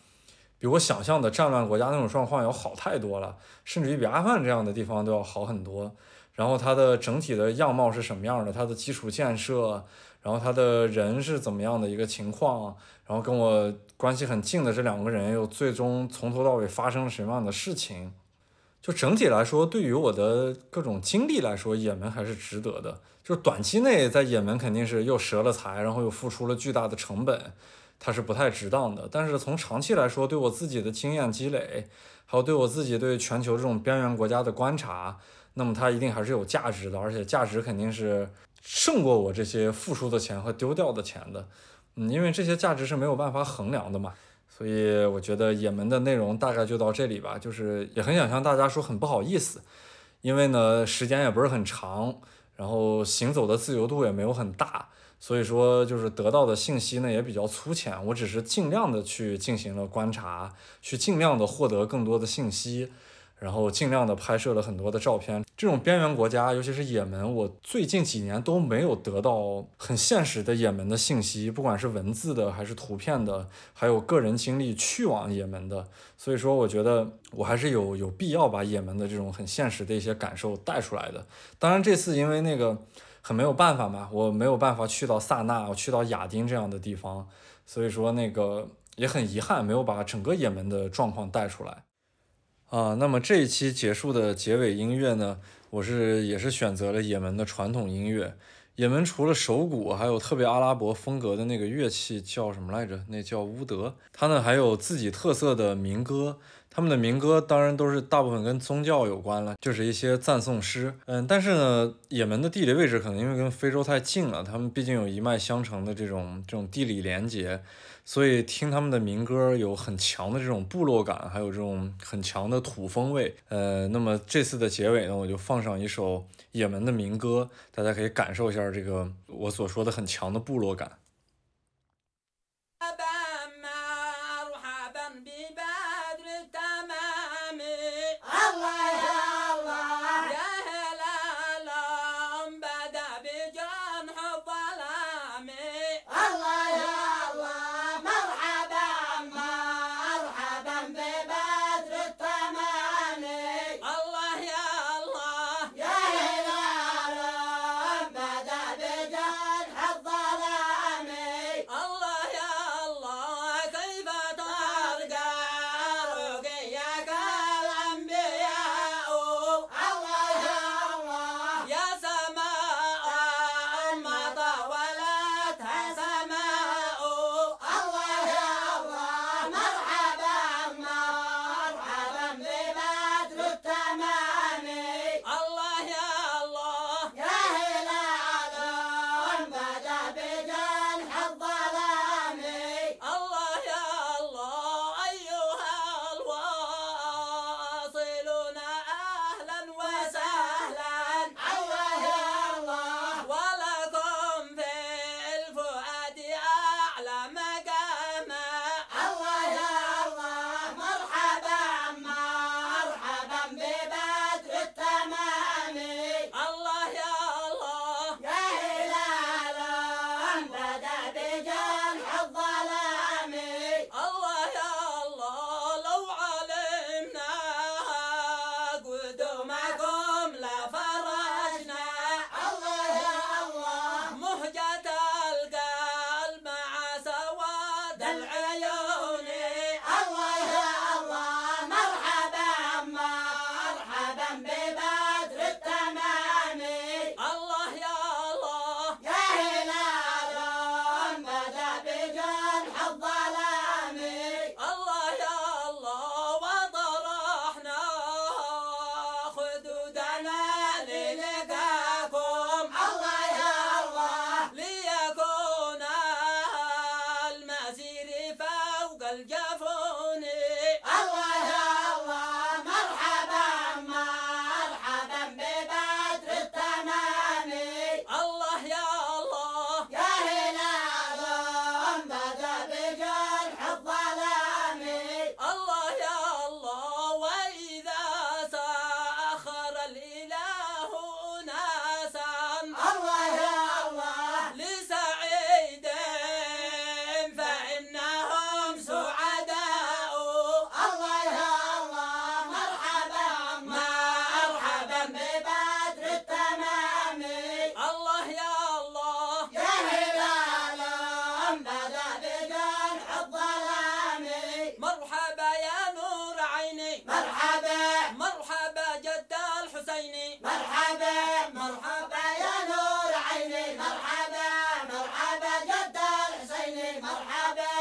比我想象的战乱国家那种状况要好太多了，甚至于比阿富汗这样的地方都要好很多。然后它的整体的样貌是什么样的？它的基础建设。然后他的人是怎么样的一个情况？然后跟我关系很近的这两个人又最终从头到尾发生了什么样的事情？就整体来说，对于我的各种经历来说，也门还是值得的。就短期内在也门肯定是又折了财，然后又付出了巨大的成本，它是不太值当的。但是从长期来说，对我自己的经验积累，还有对我自己对全球这种边缘国家的观察，那么它一定还是有价值的，而且价值肯定是。胜过我这些付出的钱和丢掉的钱的，嗯，因为这些价值是没有办法衡量的嘛，所以我觉得也门的内容大概就到这里吧。就是也很想向大家说很不好意思，因为呢时间也不是很长，然后行走的自由度也没有很大，所以说就是得到的信息呢也比较粗浅。我只是尽量的去进行了观察，去尽量的获得更多的信息。然后尽量的拍摄了很多的照片。这种边缘国家，尤其是也门，我最近几年都没有得到很现实的也门的信息，不管是文字的还是图片的，还有个人经历去往也门的。所以说，我觉得我还是有有必要把也门的这种很现实的一些感受带出来的。当然，这次因为那个很没有办法嘛，我没有办法去到萨那，我去到亚丁这样的地方，所以说那个也很遗憾，没有把整个也门的状况带出来。啊，那么这一期结束的结尾音乐呢，我是也是选择了也门的传统音乐。也门除了手鼓，还有特别阿拉伯风格的那个乐器叫什么来着？那叫乌德。它呢还有自己特色的民歌，他们的民歌当然都是大部分跟宗教有关了，就是一些赞颂诗。嗯，但是呢，也门的地理位置可能因为跟非洲太近了，他们毕竟有一脉相承的这种这种地理连接，所以听他们的民歌有很强的这种部落感，还有这种很强的土风味。呃，那么这次的结尾呢，我就放上一首也门的民歌，大家可以感受一下这个我所说的很强的部落感。عيني. مرحبا مرحبا يا نور عيني. مرحبا مرحبا جد الحسيني مرحبا.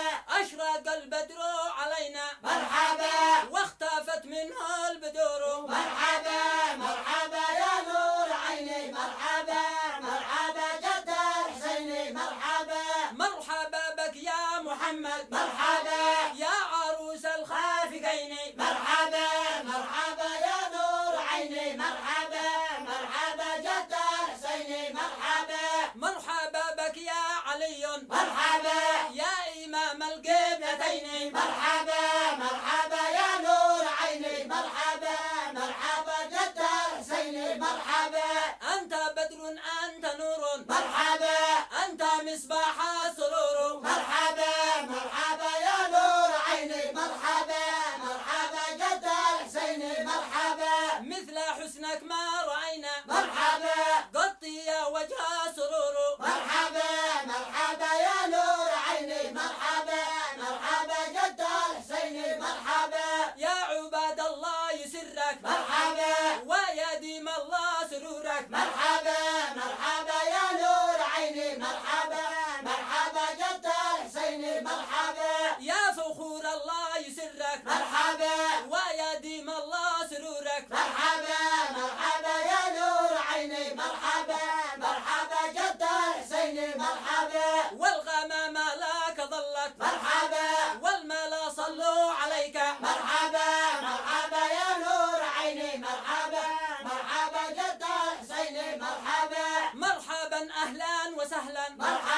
أشرق البدر علينا. مرحبا. واختفت منها البدور مرحبا مرحبا Father. مرحبا. ويا ديم الله سرورك. مرحبا مرحبا يا نور عيني. مرحبا مرحبا جد حسيني. مرحبا. والغمامة لك ظلت. مرحبا. والملا صلوا عليك. مرحبا مرحبا يا نور عيني. مرحبا مرحبا جد حسيني. مرحبا. مرحبا أهلا وسهلا. مرحبا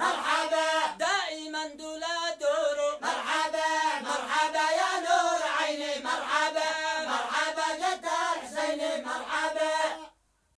مرحبا.